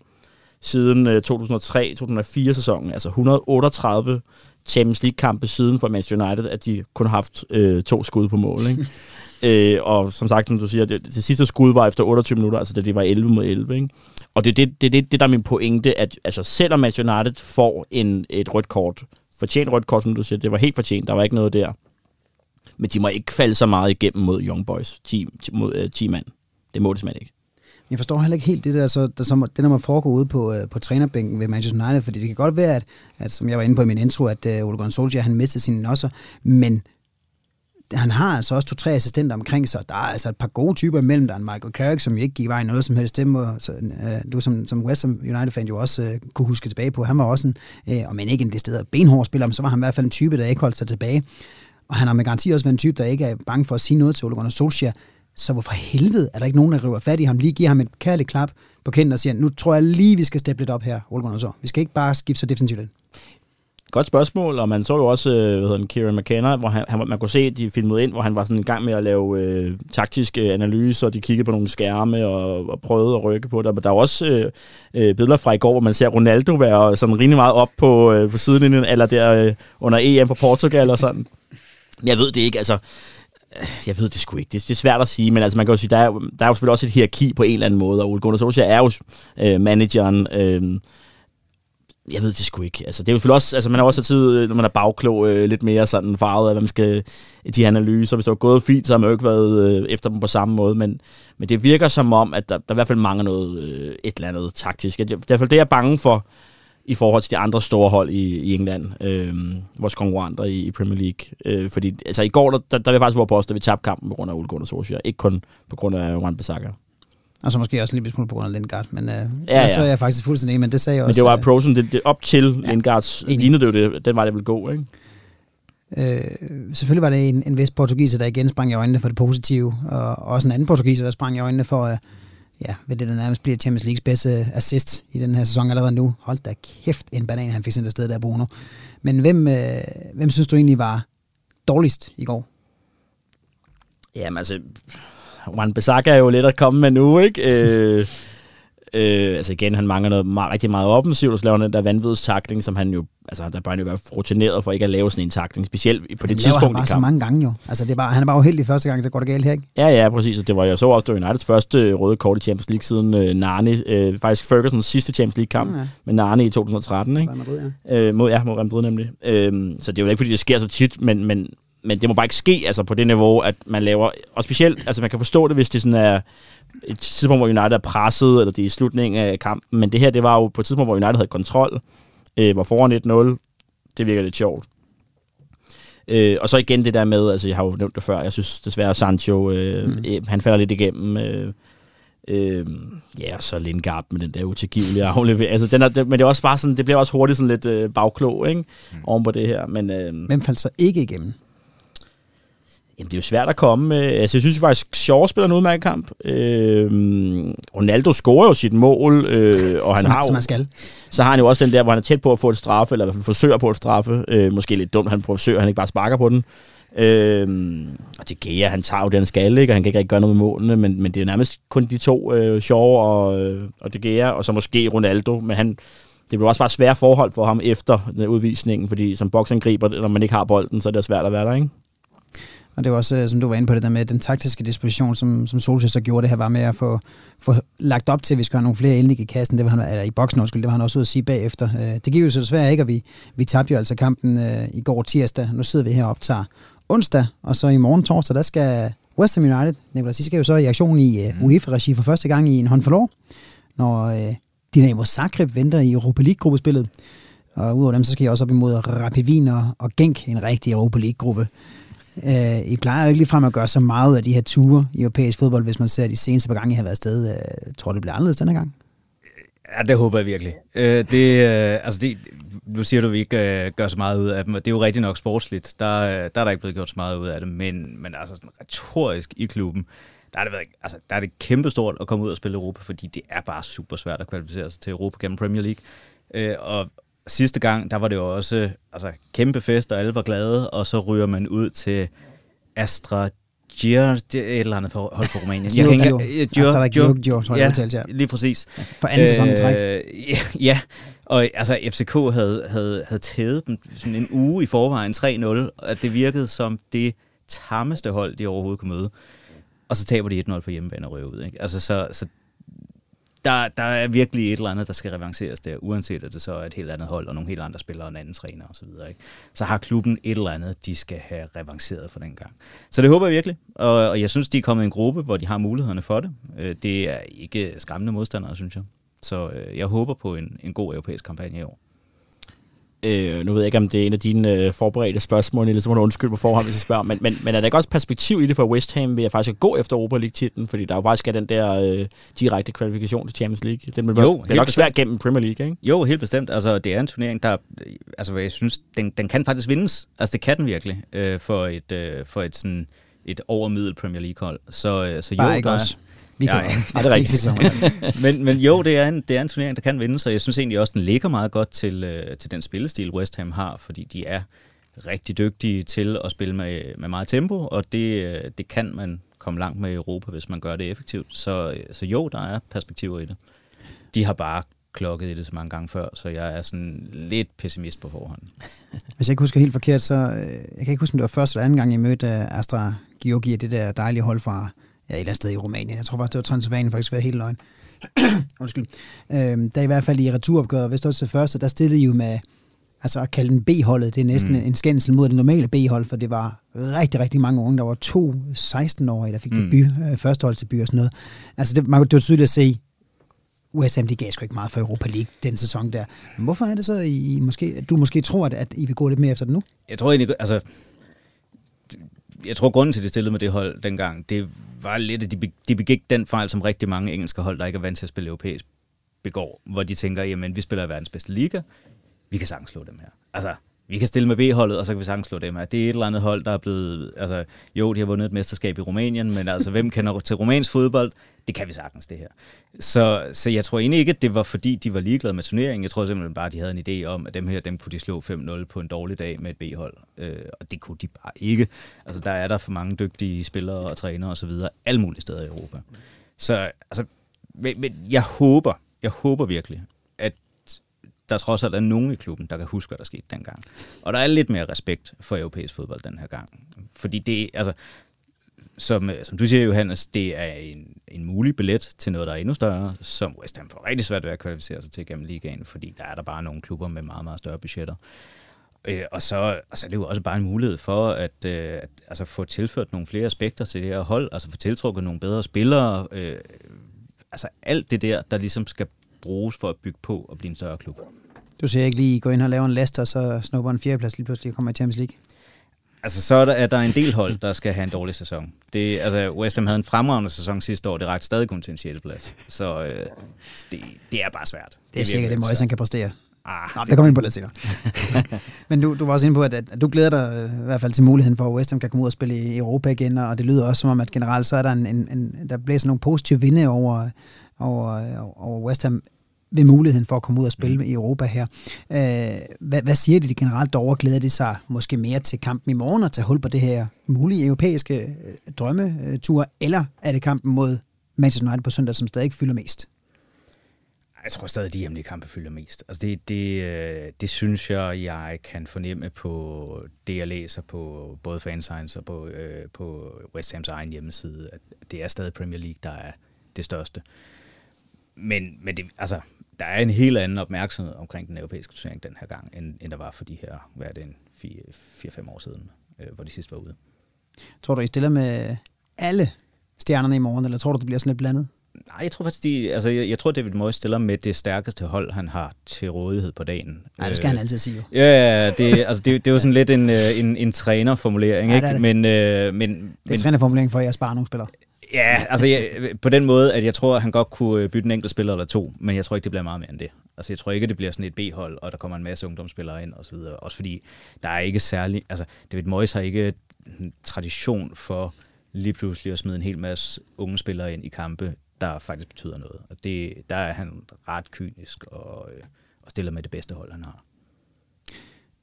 siden øh, 2003-2004 sæsonen, altså 138 Champions League-kampe siden for Manchester United, at de kun har haft øh, to skud på mål. Ikke? Øh, og som sagt, som du siger, det, det sidste skud var efter 28 minutter, altså da det var 11 mod 11. Ikke? Og det er det, det, det, det, der er min pointe, at altså, selvom Manchester United får en, et rødt kort, fortjent rødt kort, som du siger, det var helt fortjent, der var ikke noget der. Men de må ikke falde så meget igennem mod Young Boys, 10, mod uh, 10 mand. Det må det simpelthen ikke. Jeg forstår heller ikke helt det der, så, der, som, det der må foregå ude på, øh, på trænerbænken ved Manchester United, fordi det kan godt være, at, at som jeg var inde på i min intro, at øh, Ole Gunnar Solskjaer, han mistede sine nosser, men han har altså også to-tre assistenter omkring sig. Der er altså et par gode typer imellem. Der er en Michael Carrick, som ikke gik vej noget som helst. Det må, så, øh, du som, som West Ham United-fan jo også øh, kunne huske tilbage på. Han var også en, øh, om ikke en sted benhård spiller, men så var han i hvert fald en type, der ikke holdt sig tilbage. Og han har med garanti også været en type, der ikke er bange for at sige noget til Ole Gunnar Solskjaer. Så hvorfor helvede er der ikke nogen, der river fat i ham, lige giver ham et kærligt klap på kinden og siger, nu tror jeg lige, vi skal steppe lidt op her, Ole Gunnar så. Vi skal ikke bare skifte så defensivt ind. Godt spørgsmål, og man så jo også, øh, hvad hedder den, Kieran McKenna, hvor han, han, man kunne se, at de filmede ind, hvor han var sådan i gang med at lave øh, taktiske analyser, og de kiggede på nogle skærme og, og prøvede at rykke på det. Men der er også øh, øh, billeder fra i går, hvor man ser Ronaldo være sådan rimelig meget op på, øh, på sidelinjen, eller der øh, under EM for Portugal og sådan. Jeg ved det ikke, altså jeg ved det sgu ikke. Det, det er svært at sige, men altså man kan jo sige, der er, der er jo selvfølgelig også et hierarki på en eller anden måde, og Ole Gunnar Solskjaer er jo øh, manageren, øh, jeg ved det sgu ikke. Altså, det er jo selvfølgelig også, altså, man har også tid, når man er bagklog, øh, lidt mere sådan farvet, af, hvad man skal de analyser. Hvis det var gået fint, så har man jo ikke været øh, efter dem på samme måde, men, men det virker som om, at der, der i hvert fald mangler noget, øh, et eller andet taktisk. Det er i hvert fald det, jeg er bange for, i forhold til de andre store hold i, i England, øh, vores konkurrenter i, i Premier League. Øh, fordi altså, i går, der, der, der vil jeg faktisk være på os, at vi tabte kampen på grund af Ole Gunnar Solskjaer, ikke kun på grund af Juan Bissaka. Og så måske også en lille smule på grund af Lindgaard, men øh, ja, ja. så er jeg faktisk fuldstændig enig, men det sagde jeg men også. Men det var prosen, det, det op til ja, Lindgaards, lignede det jo det, den var det ville gå, ikke? Øh, selvfølgelig var det en, en vis portugiser, der igen sprang i øjnene for det positive, og også en anden portugiser, der sprang i øjnene for, uh, ja, ved det der nærmest bliver Champions Leagues bedste assist i den her sæson allerede nu. Hold da kæft, en banan, han fik sendt afsted der, Bruno. Men hvem, øh, hvem synes du egentlig var dårligst i går? Jamen altså, Juan Bissaka er jo lidt at komme med nu, ikke? øh, øh, altså igen, han mangler noget meget, rigtig meget offensivt, og så laver han den der vanvidstakling, som han jo, altså der bør han jo være rutineret for ikke at lave sådan en takling, specielt på det, det tidspunkt han bare så mange gange jo. Altså det er bare, han er bare uheldig første gang, så går det galt her, ikke? Ja, ja, præcis, og det var jeg så også, det var Uniteds første røde kort i Champions League siden øh, Narni, øh, faktisk Fergusons sidste Champions League kamp ja. med Narni i 2013, ikke? Madrid, ja. Øh, mod, ja, mod Real Madrid nemlig. Øh, så det er jo ikke, fordi det sker så tit, men, men men det må bare ikke ske altså på det niveau, at man laver... Og specielt, altså man kan forstå det, hvis det sådan er et tidspunkt, hvor United er presset, eller det er i slutningen af kampen. Men det her, det var jo på et tidspunkt, hvor United havde kontrol, øh, var foran 1-0. Det virker lidt sjovt. Øh, og så igen det der med, altså jeg har jo nævnt det før, jeg synes desværre Sancho, øh, mm. øh, han falder lidt igennem. Øh, Øh, ja, og så Lindgaard med den der utilgivelige aflevering. Altså, den er, det, men det er også bare sådan, det bliver også hurtigt sådan lidt øh, bagklog, ikke? Mm. Oven på det her. Men, øh, Hvem faldt så ikke igennem? Jamen, det er jo svært at komme med. Altså, jeg synes faktisk, Shaw spiller en udmærket kamp. Øh, Ronaldo scorer jo sit mål, øh, og han som, har som jo, man skal. så har han jo også den der, hvor han er tæt på at få et straffe, eller i hvert fald forsøger på et straffe. Øh, måske lidt dumt, han forsøger, han ikke bare sparker på den. Øh, og det Gea, han tager jo det, han skal, ikke? og han kan ikke rigtig gøre noget med målene, men, men det er nærmest kun de to, øh, Shaw og, øh, og De Gea, og så måske Ronaldo, men han, det bliver også bare svære forhold for ham efter den udvisningen, fordi som boksangriber, når man ikke har bolden, så er det svært at være der, ikke? Og det var også, øh, som du var inde på det der med, den taktiske disposition, som, som Solskjaer så gjorde det her, var med at få, få lagt op til, at vi skulle have nogle flere endelig i kassen, det var han, eller i boksen, undskyld, det var han også ude at sige bagefter. Øh, Det gik jo så desværre ikke, og vi, vi tabte jo altså kampen øh, i går tirsdag. Nu sidder vi her og optager onsdag, og så i morgen torsdag, der skal West Ham United, Nicolas, de skal jo så i aktion i uh, UEFA-regi for første gang i en håndfuld år, når uh, Dynamo Zagreb venter i Europa League-gruppespillet. Og udover dem, så skal jeg også op imod Rapid Wien og, og Genk, en rigtig Europa League-gruppe. Øh, I plejer jo ikke ligefrem at gøre så meget ud af de her ture i europæisk fodbold, hvis man ser de seneste par gange, I har været afsted. Øh, tror du, det bliver anderledes denne gang? Øh, ja, det håber jeg virkelig. Øh, det, øh, altså det, nu siger du, at vi ikke øh, gør så meget ud af dem, og det er jo rigtig nok sportsligt. Der, øh, der er der ikke blevet gjort så meget ud af det, men, men altså sådan retorisk i klubben, der er det, været, altså, der er det kæmpestort at komme ud og spille Europa, fordi det er bare super svært at kvalificere sig til Europa gennem Premier League. Øh, og sidste gang, der var det jo også altså, kæmpe fest, og alle var glade, og så ryger man ud til Astra Gier, det er et eller andet for, hold for Rumænien. Gio, kan Gio. ikke- Gio, Gio. Gio, tror jeg, ja, udtales, ja. lige præcis. For anden sæson i træk. ja, ja, og altså FCK havde, havde, havde tævet dem sådan en uge i forvejen 3-0, og det virkede som det tammeste hold, de overhovedet kunne møde. Og så taber de 1-0 på hjemmebane og ryger ud. Ikke? Altså, så, så der, der er virkelig et eller andet, der skal revanceres der, uanset at det så er et helt andet hold, og nogle helt andre spillere, og en anden træner osv. Ikke? Så har klubben et eller andet, de skal have revanceret for den gang. Så det håber jeg virkelig, og, og jeg synes, de er kommet i en gruppe, hvor de har mulighederne for det. Øh, det er ikke skræmmende modstandere, synes jeg. Så øh, jeg håber på en, en god europæisk kampagne i år. Øh, nu ved jeg ikke, om det er en af dine øh, forberedte spørgsmål, eller så må du undskylde på forhånd, hvis jeg spørger. Men, men, men er der ikke også perspektiv i det for West Ham ved at faktisk at gå efter Europa League-titlen? Fordi der er jo faktisk er den der øh, direkte kvalifikation til Champions League. Den bliver, Jo, det er helt nok bestemt. svært gennem Premier League, ikke? Jo, helt bestemt. Altså, det er en turnering, der, altså, hvad jeg synes, den, den kan faktisk vindes. Altså, det kan den virkelig øh, for et, øh, for et sådan et overmiddel Premier League-hold. Så, øh, så jo, Bare ikke der er- os. Vi Ja, kan. Ja, det er rigtigt. Men, men jo, det er, en, det er en turnering, der kan vinde, så jeg synes egentlig også, den ligger meget godt til, øh, til den spillestil, West Ham har, fordi de er rigtig dygtige til at spille med, med meget tempo, og det, øh, det kan man komme langt med i Europa, hvis man gør det effektivt. Så, øh, så jo, der er perspektiver i det. De har bare klokket i det så mange gange før, så jeg er sådan lidt pessimist på forhånd. Hvis jeg ikke husker helt forkert, så... Jeg kan ikke huske, om det var første eller anden gang, jeg mødte Astra Georgia, det der dejlige hold fra ja, et eller andet sted i Rumænien. Jeg tror faktisk, det var Transylvanien, faktisk være helt løgn. Undskyld. Øhm, der i hvert fald i returopgøret, hvis det var til første, der stillede I jo med, altså at kalde den B-holdet, det er næsten mm. en skændsel mod det normale B-hold, for det var rigtig, rigtig mange unge. Der var to 16-årige, der fik mm. Debut, øh, førsteholdsdebut og sådan noget. Altså det, man, det var tydeligt at se, Ham, de gav sgu ikke meget for Europa League den sæson der. Men hvorfor er det så, I, måske, du måske tror, at, at I vil gå lidt mere efter det nu? Jeg tror egentlig, altså... Jeg tror, grunden til, at de stillede med det hold dengang, det var lidt, at de, de begik den fejl, som rigtig mange engelske hold, der ikke er vant til at spille europæisk, begår. Hvor de tænker, jamen, vi spiller i verdens bedste liga, vi kan sagtens slå dem her. Altså, vi kan stille med B-holdet, og så kan vi sagtens slå dem her. Det er et eller andet hold, der er blevet... Altså, jo, de har vundet et mesterskab i Rumænien, men altså, hvem kender til rumænsk fodbold? Det kan vi sagtens, det her. Så, så jeg tror egentlig ikke, at det var fordi, de var ligeglade med turneringen. Jeg tror simpelthen bare, at de havde en idé om, at dem her, dem kunne de slå 5-0 på en dårlig dag med et B-hold. Øh, og det kunne de bare ikke. Altså, der er der for mange dygtige spillere og trænere osv. alle mulige steder i Europa. Så altså, men, men jeg håber, jeg håber virkelig, der trods alt er nogen i klubben, der kan huske, hvad der skete dengang. Og der er lidt mere respekt for europæisk fodbold den her gang. Fordi det, altså, som, øh, som du siger, Johannes, det er en, en mulig billet til noget, der er endnu større, som West Ham får rigtig svært ved at kvalificere sig til gennem ligaen, fordi der er der bare nogle klubber med meget, meget større budgetter. Øh, og så altså, det er det jo også bare en mulighed for at, øh, at altså, få tilført nogle flere aspekter til det her hold, altså få tiltrukket nogle bedre spillere, øh, altså alt det der, der ligesom skal bruges for at bygge på og blive en større klub. Du siger ikke lige, gå ind og lave en Leicester, og så snupper en fjerdeplads lige pludselig og kommer i Champions League. Altså, så er der, er der en del hold, der skal have en dårlig sæson. Det, altså, West Ham havde en fremragende sæson sidste år, det rakte stadig kun til en 6. plads. Så øh, det, det er bare svært. Det er sikkert det, Moyes han kan præstere. Ah, Nå, det kommer vi ind på lidt senere. Men du, du var også inde på, at, at du glæder dig øh, i hvert fald til muligheden for, at West Ham kan komme ud og spille i Europa igen, og det lyder også som om, at generelt så er der en, en, en der blæser nogle positive vinde over, over, over West Ham ved muligheden for at komme ud og spille mm. i Europa her. Øh, hvad, hvad siger de generelt derovre? Glæder de sig måske mere til kampen i morgen og tage hul på det her mulige europæiske øh, drømmetur, eller er det kampen mod Manchester United på søndag, som stadig fylder mest? Jeg tror stadig, at de hjemlige kampe fylder mest. Altså det, det, øh, det synes jeg, jeg kan fornemme på det, jeg læser på både fansigns og på, øh, på West Hams egen hjemmeside, at det er stadig Premier League, der er det største. Men, men det, altså, der er en helt anden opmærksomhed omkring den europæiske turnering den her gang, end, end der var for de her, hvad er det, 4-5 år siden, øh, hvor de sidst var ude. Tror du, I stiller med alle stjernerne i morgen, eller tror du, det bliver sådan lidt blandet? Nej, jeg tror faktisk, de, altså, jeg, jeg tror, David Moyes stiller med det stærkeste hold, han har til rådighed på dagen. Nej, det skal øh, han altid sige jo. Ja, det, altså, det, det er jo sådan lidt en, øh, en, en trænerformulering, Ja, ikke? det det. Men, øh, men, Det er men, trænerformulering for, at jeg sparer nogle spillere. Ja, altså jeg, på den måde, at jeg tror, at han godt kunne øh, bytte en enkelt spiller eller to, men jeg tror ikke, det bliver meget mere end det. Altså jeg tror ikke, det bliver sådan et B-hold, og der kommer en masse ungdomsspillere ind og så videre. Også fordi der er ikke særlig, altså David Moyes har ikke hm, tradition for lige pludselig at smide en hel masse unge spillere ind i kampe, der faktisk betyder noget. Og det, der er han ret kynisk og, øh, og stiller med det bedste hold, han har.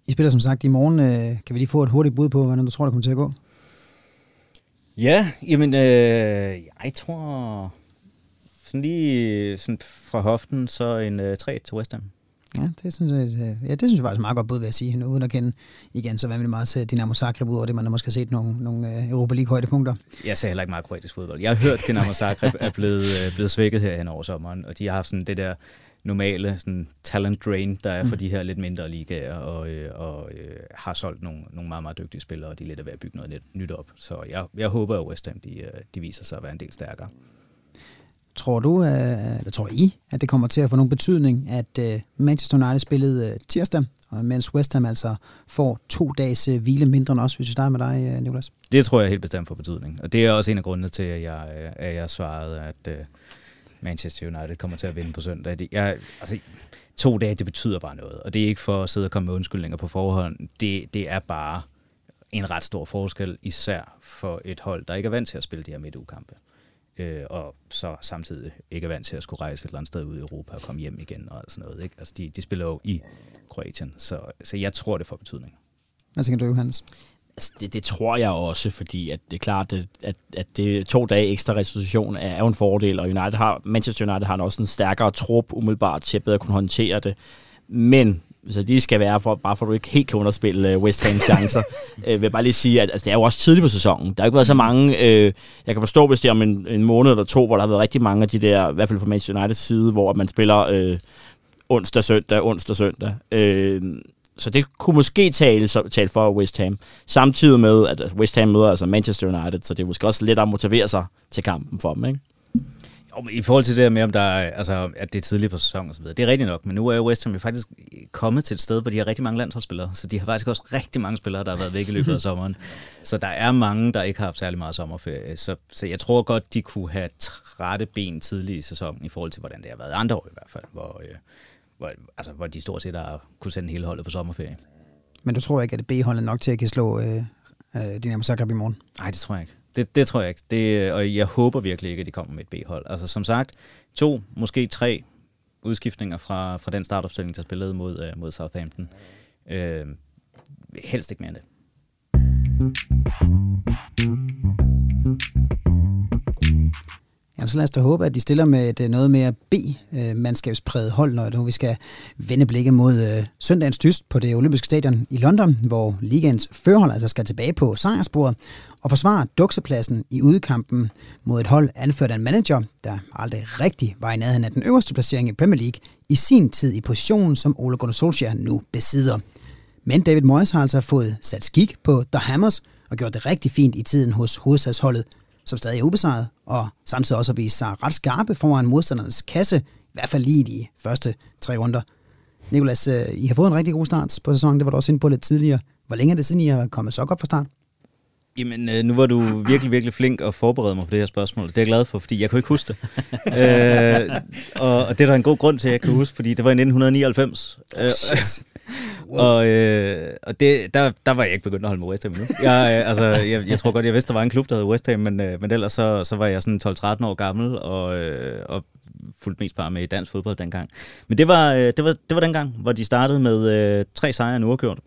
I spiller som sagt i morgen. Øh, kan vi lige få et hurtigt bud på, hvordan du tror, det kommer til at gå? Ja, jamen, øh, jeg tror sådan lige sådan fra hoften, så en øh, 3 til West Ham. Ja, det synes jeg, øh, ja, det synes jeg faktisk meget godt bud, vil jeg sige. Nu, uden at kende igen, så vanvittigt meget til Dinamo Zagreb, ud over det, man har måske set nogle, nogle øh, Europa League højdepunkter. Jeg ser heller ikke meget kroatisk fodbold. Jeg har hørt, at Dinamo Zagreb er blevet, øh, blevet svækket her hen over sommeren, og de har haft sådan det der normale sådan talent drain, der er for Mm. de her lidt mindre ligaer, og, øh, og øh, har solgt nogle, nogle meget, meget dygtige spillere, og de er lidt ved at bygge noget net, nyt op. Så jeg, jeg håber, at West Ham de, øh, de viser sig at være en del stærkere. Tror du, øh, eller tror I, at det kommer til at få nogen betydning, at øh, Manchester United spillede tirsdag, og mens West Ham altså får to dages hvile mindre end os, hvis vi starter med dig, Nicolas? Det tror jeg helt bestemt får betydning. Og det er også en af grundene til, at jeg, at jeg svarede, at Manchester United kommer til at vinde på søndag. Det, jeg, altså, to dage, det betyder bare noget. Og det er ikke for at sidde og komme med undskyldninger på forhånd. Det, det er bare en ret stor forskel, især for et hold, der ikke er vant til at spille de her midtugekampe. Øh, og så samtidig ikke er vant til at skulle rejse et eller andet sted ud i Europa og komme hjem igen og sådan noget. Ikke? Altså, de, de spiller jo i Kroatien, så, så jeg tror, det får betydning. Hvad tænker du, Johannes? Altså, det, det tror jeg også, fordi at det er klart, at, at, at det to dage ekstra restitution er, er jo en fordel, og United har, Manchester United har også en stærkere trup umiddelbart til at bedre kunne håndtere det. Men så de skal være, for, bare for at du ikke helt kan underspille uh, West Ham chancer. uh, vil bare lige sige, at altså, det er jo også tidligt på sæsonen. Der har ikke været så mange... Uh, jeg kan forstå, hvis det er om en, en måned eller to, hvor der har været rigtig mange af de der, i hvert fald fra Manchester Uniteds side, hvor man spiller uh, onsdag, søndag, onsdag, søndag. Uh, så det kunne måske tale, så- tale for West Ham. Samtidig med, at West Ham møder altså Manchester United, så det er måske også lidt at motivere sig til kampen for dem, ikke? I forhold til det der med, om der er, altså, at det er tidligt på sæsonen og så videre, det er rigtigt nok, men nu er West Ham jo faktisk kommet til et sted, hvor de har rigtig mange landsholdsspillere, så de har faktisk også rigtig mange spillere, der har været væk i løbet af sommeren. Så der er mange, der ikke har haft særlig meget sommerferie, så, så jeg tror godt, de kunne have trætte ben tidligt i sæsonen, i forhold til, hvordan det har været andre år i hvert fald, hvor, øh, hvor, altså, hvor de stort set har kunne sende hele holdet på sommerferie. Men du tror ikke, at B-holdet er nok til at kan slå øh, øh, Dinamo Zagreb i morgen? Nej, det tror jeg ikke. Det, det tror jeg ikke. Det, og jeg håber virkelig ikke, at de kommer med et B-hold. Altså som sagt, to, måske tre udskiftninger fra, fra den startopstilling, der spillede mod, øh, mod Southampton. Øh, helst ikke mere end det. Jamen, så lad os da håbe, at de stiller med et noget mere B-mandskabspræget øh, hold, når nu vi skal vende blikket mod øh, søndagens tyst på det olympiske stadion i London, hvor ligens førhold altså skal tilbage på sejrsporet og forsvare duksepladsen i udkampen mod et hold anført af en manager, der aldrig rigtig var i nærheden af den øverste placering i Premier League, i sin tid i positionen, som Ole Gunnar Solskjaer nu besidder. Men David Moyes har altså fået sat skik på The Hammers og gjort det rigtig fint i tiden hos hovedstadsholdet, som stadig er ubesejret, og samtidig også har vist sig ret skarpe foran modstandernes kasse, i hvert fald lige i de første tre runder. Nikolas, øh, I har fået en rigtig god start på sæsonen, det var du også inde på lidt tidligere. Hvor længe er det siden, I har kommet så godt fra start? Jamen, øh, nu var du virkelig, virkelig flink at forberede mig på det her spørgsmål. Det er jeg glad for, fordi jeg kunne ikke huske det. øh, og, og det er der en god grund til, at jeg kan huske, fordi det var i 1999. Øh, wow. Og, øh, og det, der, der var jeg ikke begyndt at holde med West Ham endnu. Jeg, øh, altså, jeg, jeg tror godt, jeg vidste, der var en klub, der hed West Ham, men, øh, men ellers så, så var jeg sådan 12-13 år gammel, og, øh, og fuldt mest bare med i dansk fodbold dengang. Men det var, øh, det var, det var dengang, hvor de startede med øh, tre sejre og en uafgjort.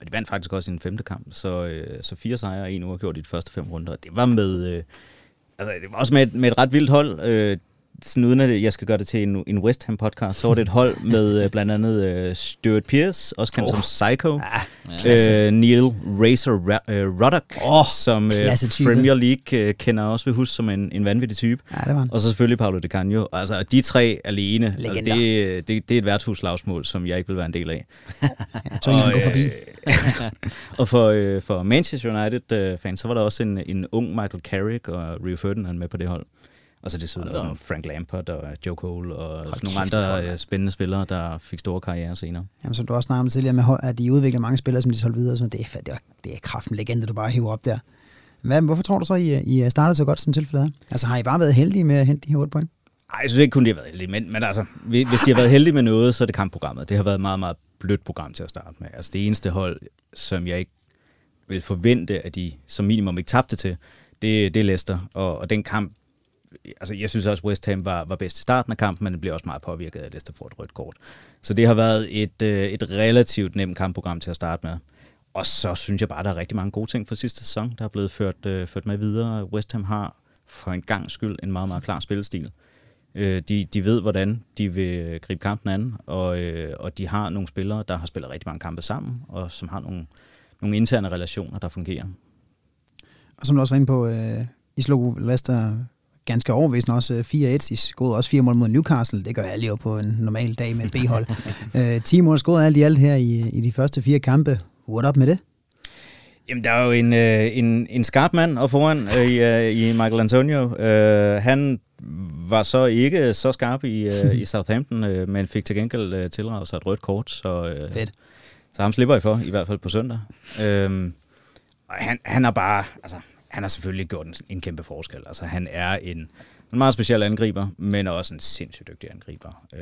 Og de vandt faktisk også i en femte kamp, så, øh, så fire sejre og en uafgjort i de første fem runder. Det var med... Øh, altså, det var også med et, med et ret vildt hold. Øh, sådan uden at jeg skal gøre det til en, en West Ham podcast, så var det et hold med uh, blandt andet uh, Stuart Pearce, også kendt oh. som Psycho, ja, uh, Neil Razor uh, Ruddock, oh, som uh, Premier League uh, kender også ved huske som en, en vanvittig type. Ja, det var han. Og så selvfølgelig Paolo Di Canio. Altså, de tre alene, altså, det, det, det er et værtshusslagsmål, som jeg ikke vil være en del af. jeg tror ikke, han går forbi. og for, uh, for Manchester United-fans, uh, så var der også en, en ung Michael Carrick og Rio Ferdinand med på det hold. Og så desuden også Frank Lampard og Joe Cole og Hold nogle kæft, andre uh, spændende spillere, der fik store karriere senere. Jamen, som du også snakkede tidligere med, at de udvikler mange spillere, som de holdt videre. Så det er, det er, det er kraften legende, du bare hiver op der. Hvad, hvorfor tror du så, I, I startede så godt som tilfældet er? Altså har I bare været heldige med at hente de her 8 point? Nej, jeg synes ikke kun, de har været heldige. Men, men altså, hvis de har været heldige med noget, så er det kampprogrammet. Det har været et meget, meget blødt program til at starte med. Altså det eneste hold, som jeg ikke vil forvente, at de som minimum ikke tabte til, det, det er Leicester. Og, og den kamp altså jeg synes også, at West Ham var, var bedst i starten af kampen, men det blev også meget påvirket af, Leicester får et rødt kort. Så det har været et, øh, et relativt nemt kampprogram til at starte med. Og så synes jeg bare, der er rigtig mange gode ting fra sidste sæson, der er blevet ført, øh, ført med videre. West Ham har for en gang skyld en meget, meget klar spillestil. Øh, de, de ved, hvordan de vil gribe kampen an, og, øh, og de har nogle spillere, der har spillet rigtig mange kampe sammen, og som har nogle, nogle interne relationer, der fungerer. Og som du også var inde på, øh, I slog Leicester ganske overvæsende også 4-1. Øh, I skåede også fire mål mod Newcastle. Det gør alle jo på en normal dag med et B-hold. øh, 10 mål skåret alt i alt her i, i de første fire kampe. What up med det? Jamen, der er jo en, øh, en, en skarp mand op foran øh, i, øh, i Michael Antonio. Øh, han var så ikke så skarp i, øh, i Southampton, øh, men fik til gengæld øh, tilraget sig et rødt kort. Så, øh, Fedt. Så ham slipper I for, i hvert fald på søndag. Øh, og han, han har bare, altså, han har selvfølgelig gjort en, en kæmpe forskel. Altså, han er en, en meget speciel angriber, men også en sindssygt dygtig angriber. Øh,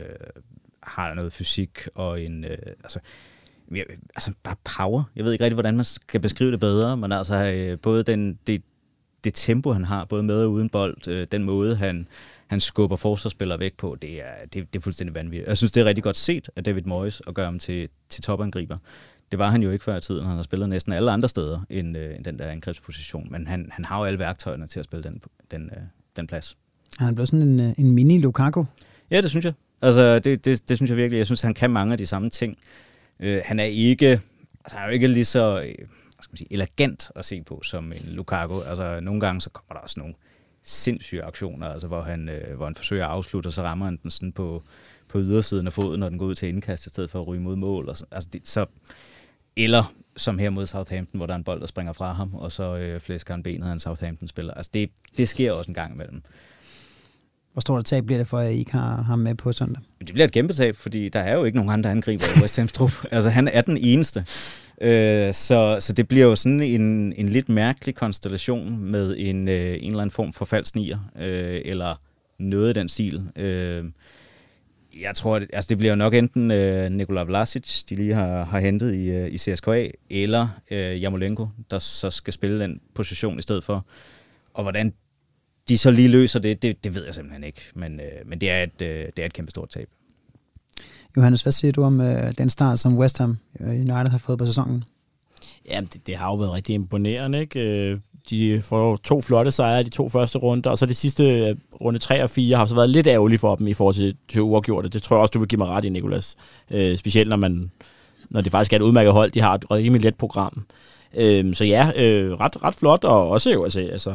har noget fysik og en... Øh, altså, altså bare power. Jeg ved ikke rigtig, hvordan man kan beskrive det bedre, men altså øh, både den, det, det tempo, han har, både med og uden bold, øh, den måde, han, han skubber forsvarsspillere væk på, det er, det, det er fuldstændig vanvittigt. Jeg synes, det er rigtig godt set af David Moyes at gøre ham til, til topangriber. Det var han jo ikke før i tiden. Han har spillet næsten alle andre steder end, øh, end den der angrebsposition, men han, han har jo alle værktøjerne til at spille den, den, øh, den plads. Han er blevet sådan en, øh, en mini Lukaku. Ja, det synes jeg. Altså, det, det, det synes jeg virkelig. Jeg synes, han kan mange af de samme ting. Øh, han er ikke, altså, han er jo ikke lige så øh, hvad skal man sige, elegant at se på som en Lukaku. Altså, nogle gange så kommer der også nogle sindssyge aktioner, altså, hvor, han, øh, hvor han forsøger at afslutte, og så rammer han den sådan på, på ydersiden af foden, når den går ud til indkast, i stedet for at ryge mod mål. Og så, altså, det, så eller som her mod Southampton, hvor der er en bold, der springer fra ham, og så øh, flæsker han benet af en Southampton-spiller. Altså det, det sker også en gang imellem. Hvor stort et tab bliver det for, at I ikke har ham med på søndag? Det bliver et kæmpe tab, fordi der er jo ikke nogen andre angriber i West Ham's trup. Altså han er den eneste. Øh, så, så det bliver jo sådan en, en lidt mærkelig konstellation med en, øh, en eller anden form for falsk nier, øh, eller noget af den stil. Øh, jeg tror, det, altså det bliver nok enten øh, Nikola Vlasic, de lige har, har hentet i, øh, i CSKA, eller øh, Jamolenko, der så skal spille den position i stedet for. Og hvordan de så lige løser det, det, det ved jeg simpelthen ikke. Men, øh, men det, er et, øh, det er et kæmpe stort tab. Johannes, hvad siger du om øh, den start, som West Ham øh, United har fået på sæsonen? Ja, det, det har jo været rigtig imponerende. Ikke? De får to flotte sejre de to første runder, og så de sidste øh, runde 3 og 4 har så været lidt ærgerlige for dem i forhold til, til uafgjorte. Det tror jeg også, du vil give mig ret i, Nikolas. Øh, specielt når, man, når det faktisk er et udmærket hold. De har et rimelig let program. Øh, så ja, øh, ret, ret flot, og også jo, altså, altså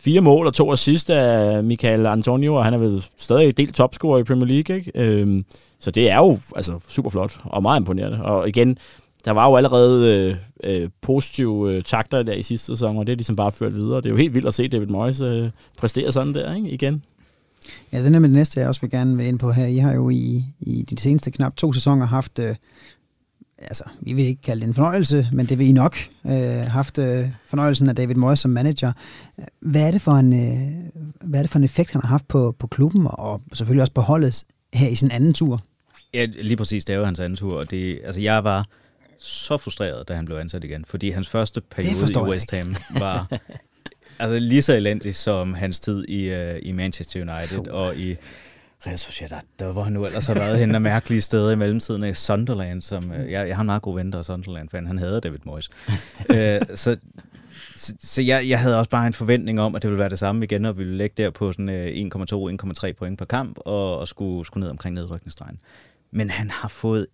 fire mål og to assist af Michael Antonio, og han er vel stadig delt topscorer i Premier League. Ikke? Øh, så det er jo altså, super flot og meget imponerende. Og igen, der var jo allerede øh, øh, positive øh, takter der i sidste sæson, og det er ligesom bare ført videre. Det er jo helt vildt at se David Moyes øh, præstere sådan der ikke? igen. Ja, den er med det næste, jeg også vil gerne være ind på her. I har jo i, i de seneste knap to sæsoner haft øh, altså, vi vil ikke kalde det en fornøjelse, men det vil I nok, øh, haft øh, fornøjelsen af David Moyes som manager. Hvad er det for en, øh, hvad er det for en effekt, han har haft på, på klubben, og selvfølgelig også på holdet her i sin anden tur? Ja, lige præcis, det er jo hans anden tur, og det, altså jeg var så frustreret, da han blev ansat igen, fordi hans første periode i West Ham var altså lige så elendig som hans tid i, uh, i Manchester United så. og i jeg synes, der, var han nu ellers har været henne af mærkelige steder i mellemtiden af Sunderland, som, uh, jeg, jeg har en meget god ven, der er Sunderland, for han havde David Moyes. uh, så så, så jeg, jeg havde også bare en forventning om, at det ville være det samme igen, og vi ville lægge der på sådan 1,2-1,3 point per kamp, og, og skulle, skulle ned omkring nedrykningsstregen. Men han har fået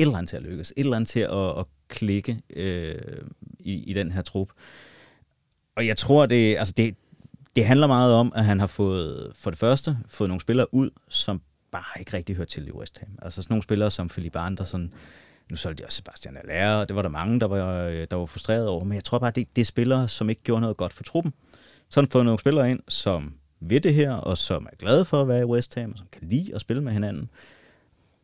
et eller andet til at lykkes, et eller andet til at, at klikke øh, i, i den her trup. Og jeg tror, det, altså det, det handler meget om, at han har fået, for det første, fået nogle spillere ud, som bare ikke rigtig hørt til i West Ham. Altså sådan nogle spillere som Philip Andersen, nu solgte de også Sebastian Allaire, og det var der mange, der var, øh, der var frustreret over, men jeg tror bare, det, det er spillere, som ikke gjorde noget godt for truppen. Så han fået nogle spillere ind, som ved det her, og som er glade for at være i West Ham, og som kan lide at spille med hinanden.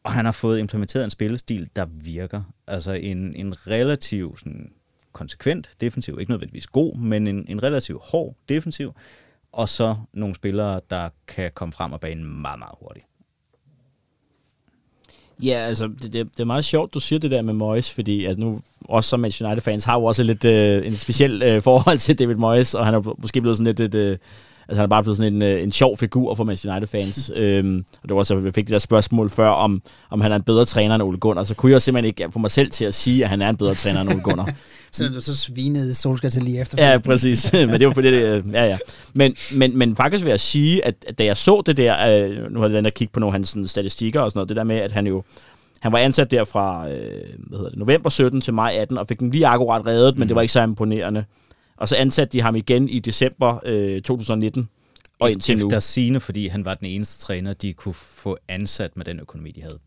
Og han har fået implementeret en spillestil, der virker. Altså en, en relativ sådan, konsekvent defensiv, ikke nødvendigvis god, men en, en relativ hård defensiv, og så nogle spillere, der kan komme frem og banen meget, meget hurtigt. Ja, altså, det, det, det er meget sjovt, du siger det der med Moyes, fordi altså, nu, også som Manchester United-fans, har jo også lidt øh, en speciel øh, forhold til David Moyes, og han er måske blevet sådan lidt et... Øh, Altså han er bare blevet sådan en, øh, en sjov figur for Manchester United-fans. øhm, og det var også, jeg fik det der spørgsmål før, om, om han er en bedre træner end Ole Gunnar. Så kunne jeg simpelthen ikke få mig selv til at sige, at han er en bedre træner end Ole Gunnar. så du så svinede Solskjaer til lige efter. Ja, præcis. men det var fordi, det, ja, ja. Men, men, men faktisk vil jeg sige, at, at da jeg så det der, øh, nu har jeg kigge på nogle af hans sådan, statistikker og sådan noget, det der med, at han jo, han var ansat der fra øh, hvad hedder det, november 17 til maj 18, og fik den lige akkurat reddet, mm. men det var ikke så imponerende. Og så ansatte de ham igen i december øh, 2019. Og indtil nu. Efter sine, fordi han var den eneste træner, de kunne få ansat med den økonomi, de havde.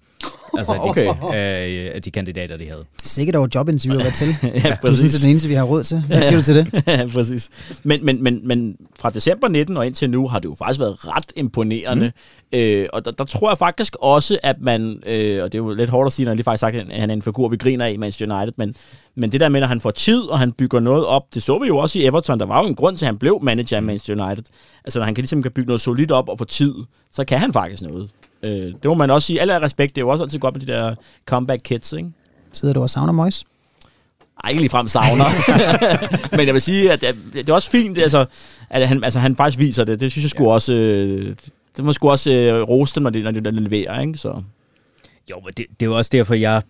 Altså de, okay. øh, af de kandidater, de havde. Sikkert over jobinterview at til. ja, du synes, det er den eneste, vi har råd til. Hvad siger du til det? ja, præcis. Men, men, men, men fra december 19 og indtil nu har det jo faktisk været ret imponerende. Mm. Øh, og der, der tror jeg faktisk også, at man, øh, og det er jo lidt hårdt at sige, når han lige faktisk sagt, at han er en figur, vi griner af i Manchester United, men, men det der med, at han får tid, og han bygger noget op, det så vi jo også i Everton. Der var jo en grund til, at han blev manager i Manchester United. Altså, når han kan ligesom kan bygge noget solidt op og få tid, så kan han faktisk noget. Øh, det må man også sige. Alle respekt, det er jo også altid godt med de der comeback kids, ikke? Sidder du og savner Mois? Ej, ikke ligefrem savner. Men jeg vil sige, at det er også fint, altså, at han, altså, han faktisk viser det. Det synes jeg skulle ja. også... Øh, det må sgu også øh, rose dem, når de, når de leverer, ikke? Så. Jo, men det, det er jo også derfor, jeg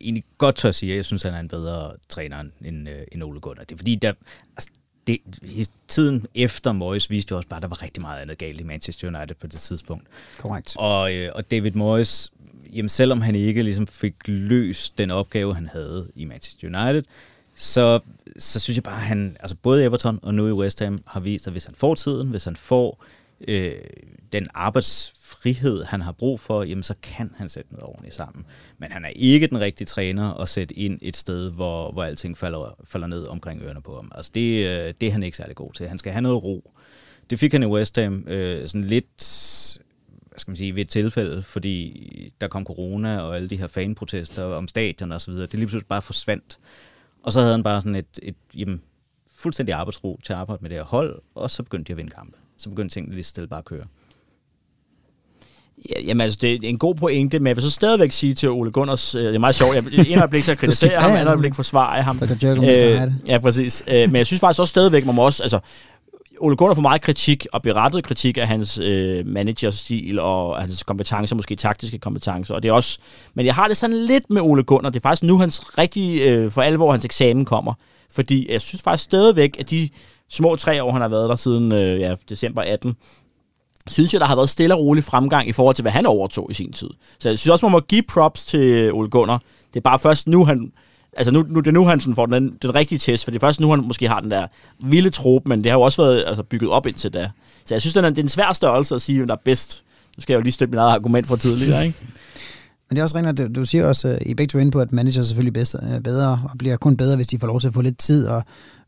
egentlig godt tør at sige, at jeg synes, at han er en bedre træner end, øh, end Ole Gunnar. Det er fordi, der, altså, det, tiden efter Moyes viste jo også bare, at der var rigtig meget andet galt i Manchester United på det tidspunkt. Korrekt. Og, øh, og David Moyes, jamen selvom han ikke ligesom fik løst den opgave, han havde i Manchester United, så, så synes jeg bare, at han, altså både Everton og nu i West Ham, har vist, at hvis han får tiden, hvis han får øh, den frihed, han har brug for, jamen så kan han sætte noget ordentligt sammen. Men han er ikke den rigtige træner at sætte ind et sted, hvor, hvor alting falder, falder ned omkring ørerne på ham. Altså det, øh, det er han ikke særlig god til. Han skal have noget ro. Det fik han i West Ham øh, sådan lidt hvad skal man sige, ved et tilfælde, fordi der kom corona og alle de her fanprotester om stadion og så videre. Det lige pludselig bare forsvandt. Og så havde han bare sådan et, et jamen, fuldstændig arbejdsro til at arbejde med det her hold, og så begyndte de at vinde kampe så begyndte tingene lige stille bare at køre. Ja, jamen altså, det er en god pointe, men jeg vil så stadigvæk sige til Ole Gunners, øh, det er meget sjovt, jeg, en øjeblik så kritiserer ham, en øjeblik forsvarer ham. Øh, ja, præcis. Øh, men jeg synes faktisk også stadigvæk, man må også, altså, Ole Gunnar får meget kritik, og berettet kritik af hans øh, managerstil og hans kompetencer, måske taktiske kompetencer. Og det er også, men jeg har det sådan lidt med Ole Gunnar. Det er faktisk nu hans rigtig, øh, for alvor hans eksamen kommer. Fordi jeg synes faktisk stadigvæk, at de små tre år, han har været der siden øh, ja, december 18, synes jeg, der har været stille og rolig fremgang i forhold til, hvad han overtog i sin tid. Så jeg synes også, man må give props til Ole Gunnar. Det er bare først nu, han... Altså nu, nu, det er nu, han sådan får den, den rigtige test, for det er først nu, han måske har den der vilde trup, men det har jo også været altså, bygget op indtil da. Så jeg synes, det er, det er en svær størrelse at sige, hvem der er bedst. Nu skal jeg jo lige støtte mit eget argument fra tidligere, ikke? Men det er også rent, at du, siger også, I begge to ind på, at manager er selvfølgelig bedre, bedre, og bliver kun bedre, hvis de får lov til at få lidt tid, og,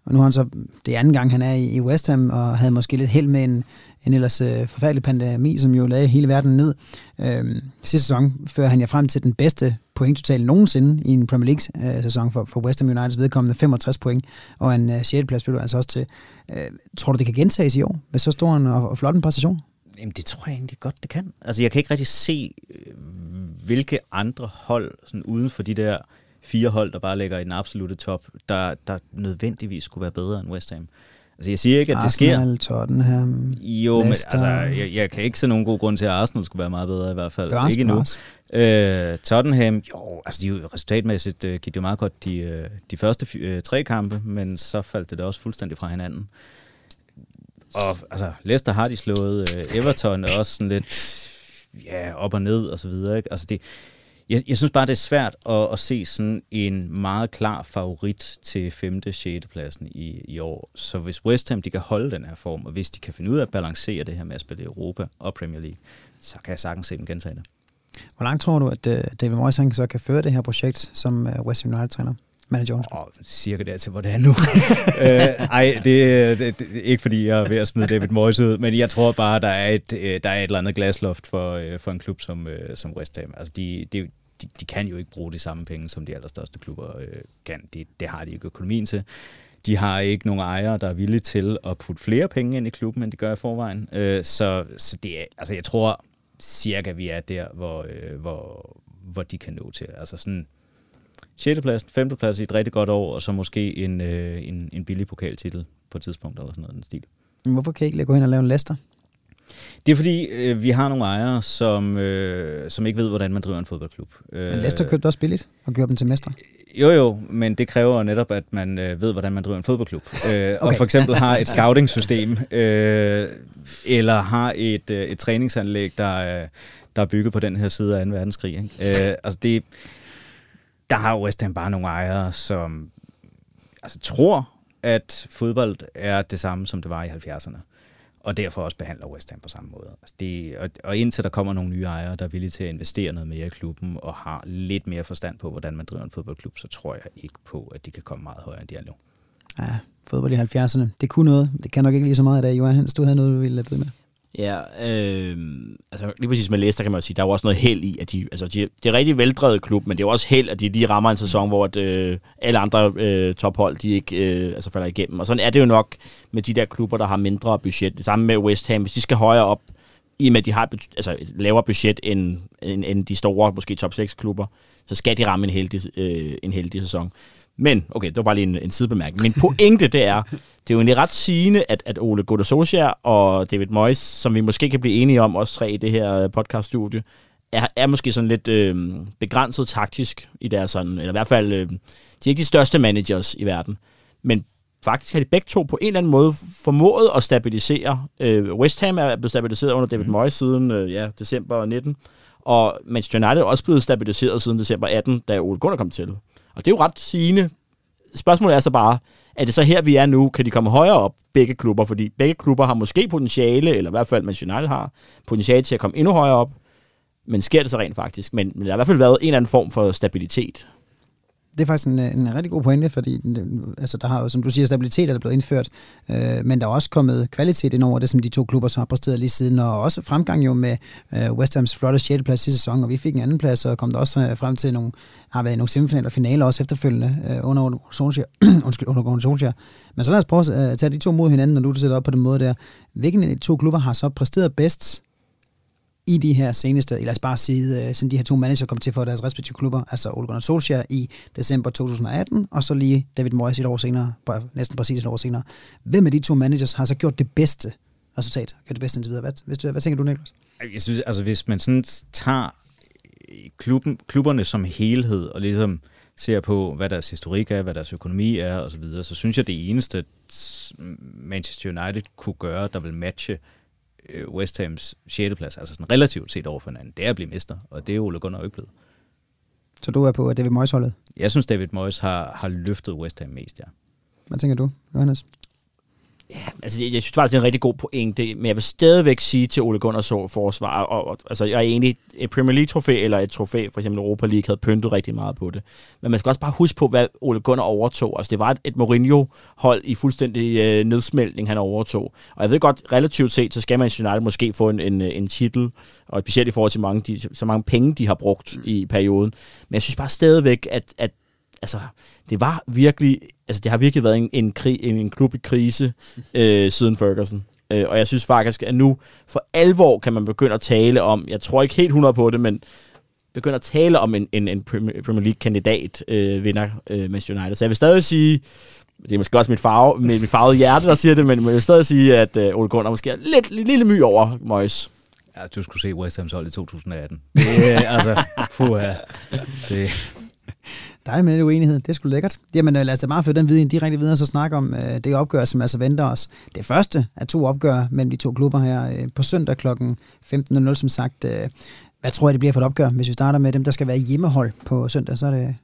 og nu har han så, det er anden gang, han er i, i West Ham, og havde måske lidt held med en, en ellers øh, forfærdelig pandemi, som jo lagde hele verden ned. Uh, sidste sæson fører han ja frem til den bedste pointtotal nogensinde i en Premier League-sæson øh, for, for West Ham Uniteds vedkommende, 65 point, og en øh, 6. plads blev du altså også til. Øh, tror du, det kan gentages i år med så stor en og, og flot en præstation? Jamen, det tror jeg egentlig godt, det kan. Altså, jeg kan ikke rigtig se, øh, hvilke andre hold, sådan uden for de der fire hold, der bare ligger i den absolute top, der, der nødvendigvis skulle være bedre end West Ham. Altså, jeg siger ikke, at det sker. Arsenal, Tottenham, Jo, Leicester. men altså, jeg, jeg kan ikke se nogen god grund til, at Arsenal skulle være meget bedre i hvert fald. Det ikke også. Øh, Tottenham, jo, altså de jo resultatmæssigt øh, gik det jo meget godt de, øh, de første øh, tre kampe, men så faldt det da også fuldstændig fra hinanden. Og altså, Leicester har de slået øh, Everton er også sådan lidt ja, op og ned og så videre. Ikke? Altså det, jeg, jeg synes bare, det er svært at, at se sådan en meget klar favorit til 5. 6. pladsen i, i år. Så hvis West Ham de kan holde den her form, og hvis de kan finde ud af at balancere det her med at spille Europa og Premier League, så kan jeg sagtens se dem gentage det. Hvor langt tror du, at øh, David Moyes han så kan føre det her projekt som øh, West Ham United-træner? Manager undskyld. Og cirka dertil, hvor det er nu. øh, ej, det, det, det, er ikke fordi, jeg er ved at smide David Moyes ud, men jeg tror bare, der er et, øh, der er et eller andet glasloft for, øh, for en klub som, øh, som West Ham. Altså, de, de, de, de kan jo ikke bruge de samme penge, som de allerstørste klubber øh, kan. Det, det har de ikke økonomien til. De har ikke nogen ejere, der er villige til at putte flere penge ind i klubben, end de gør i forvejen. Øh, så så det er, altså, jeg tror cirka, vi er der, hvor, øh, hvor, hvor de kan nå til. Altså sådan 6. plads, 5. plads i et rigtig godt år, og så måske en, øh, en, en billig pokaltitel på et tidspunkt, eller sådan noget den stil. Hvorfor kan I ikke gå hen og lave en Leicester? Det er fordi, øh, vi har nogle ejere, som, øh, som ikke ved, hvordan man driver en fodboldklub. Men Leicester købte også billigt og gjorde dem til mestre. Jo, jo, men det kræver netop, at man øh, ved, hvordan man driver en fodboldklub. øh, og for eksempel har et scouting-system, øh, eller har et, øh, et træningsanlæg, der, øh, der er bygget på den her side af 2. verdenskrig. Ikke? Øh, altså det, der har West Ham bare nogle ejere, som altså, tror, at fodbold er det samme, som det var i 70'erne. Og derfor også behandler West Ham på samme måde. Altså det, og, og indtil der kommer nogle nye ejere, der er villige til at investere noget mere i klubben, og har lidt mere forstand på, hvordan man driver en fodboldklub, så tror jeg ikke på, at de kan komme meget højere, end de er nu. Ja, fodbold i 70'erne. Det kunne noget. Det kan nok ikke lige så meget i dag. Johan Hans, du havde noget, du ville byde med. Ja, øh, altså lige præcis med Leicester kan man jo sige, der er jo også noget held i, at de, altså de, det er rigtig veldrevet klub, men det er jo også held, at de lige rammer en sæson, hvor at, øh, alle andre øh, tophold, de ikke øh, altså falder igennem. Og sådan er det jo nok med de der klubber, der har mindre budget. Det samme med West Ham, hvis de skal højere op, i og med at de har et, altså et lavere budget end, end, end de store, måske top 6 klubber, så skal de ramme en heldig, øh, en heldig sæson. Men, okay, det var bare lige en, en sidebemærkning. Min pointe, det er, det er jo egentlig ret sigende, at, at Ole Gunnar Solskjaer og David Moyes, som vi måske kan blive enige om, os tre i det her podcaststudie, er, er måske sådan lidt øh, begrænset taktisk i deres sådan, eller i hvert fald, øh, de er ikke de største managers i verden. Men faktisk har de begge to på en eller anden måde formået at stabilisere. Øh, West Ham er blevet stabiliseret under David Moyes siden øh, ja, december 19, og Manchester United er også blevet stabiliseret siden december 18, da Ole Gunnar kom til. Og det er jo ret sigende. Spørgsmålet er så bare, er det så her, vi er nu? Kan de komme højere op, begge klubber? Fordi begge klubber har måske potentiale, eller i hvert fald Manchester United har potentiale til at komme endnu højere op. Men sker det så rent faktisk? Men, men der har i hvert fald været en eller anden form for stabilitet. Det er faktisk en, en rigtig god pointe, fordi altså, der har jo, som du siger, stabilitet er der blevet indført, øh, men der er også kommet kvalitet ind over det, som de to klubber så har præsteret lige siden, og også fremgang jo med øh, West Hams flotte 6. plads sidste sæson, og vi fik en anden plads, og kom der også øh, frem til nogle, har været nogle semifinaler og finaler også efterfølgende øh, under Solskjaer. Undskyld, under Solskjaer. Men så lad os prøve at øh, tage de to mod hinanden, når du sætter op på den måde der. Hvilken af de to klubber har så præsteret bedst i de her seneste, eller lad os bare sige, øh, siden de her to manager kom til for deres respektive klubber, altså Ole Gunnar Solskjaer i december 2018, og så lige David Moyes et år senere, næsten præcis et år senere. Hvem af de to managers har så gjort det bedste resultat? Gjort det bedste indtil videre? Hvad, hvis du, hvad tænker du, Niklas? Jeg synes, altså hvis man sådan tager øh, klubben, klubberne som helhed, og ligesom ser på, hvad deres historik er, hvad deres økonomi er osv., så, videre, så synes jeg, det eneste Manchester United kunne gøre, der vil matche West Hams 6. plads, altså sådan relativt set over for hinanden, det er at blive mester, og det er Ole Gunnar jo ikke blevet. Så du er på David Moyes holdet. Jeg synes, David Moyes har, har løftet West Ham mest, ja. Hvad tænker du, Johannes? Ja, altså jeg, jeg synes faktisk, det er en rigtig god pointe, men jeg vil stadigvæk sige til Ole Gunnar så forsvar, og, og, altså jeg er enig, et Premier League-trofæ eller et trofæ, for eksempel Europa League, havde pyntet rigtig meget på det. Men man skal også bare huske på, hvad Ole Gunnar overtog. Altså det var et, et Mourinho-hold i fuldstændig øh, nedsmeltning, han overtog. Og jeg ved godt, relativt set, så skal man i United måske få en, en, en titel, og specielt i forhold til mange, de, så mange penge, de har brugt i perioden. Men jeg synes bare stadigvæk, at, at altså, det var virkelig, altså det har virkelig været en, en, krig, en, en klub i krise øh, siden Ferguson. Øh, og jeg synes faktisk, at nu for alvor kan man begynde at tale om, jeg tror ikke helt 100 på det, men begynde at tale om en, en, en Premier League-kandidat øh, vinder øh, Manchester United. Så jeg vil stadig sige, det er måske også mit, farve, mit, mit farvede hjerte, der siger det, men jeg vil stadig sige, at øh, Ole Gunnar måske er lidt, lidt lille my over Moyes. Ja, du skulle se West Ham's hold i 2018. Det, altså, puh, ja. det, der er med lidt uenighed. Det er sgu lækkert. Jamen lad os da bare føre den viden direkte videre, så snakke om øh, det opgør, som altså venter os. Det første af to opgør mellem de to klubber her øh, på søndag kl. 15.00, som sagt. Øh, hvad tror jeg, det bliver for et opgør, hvis vi starter med dem, der skal være hjemmehold på søndag? Så er det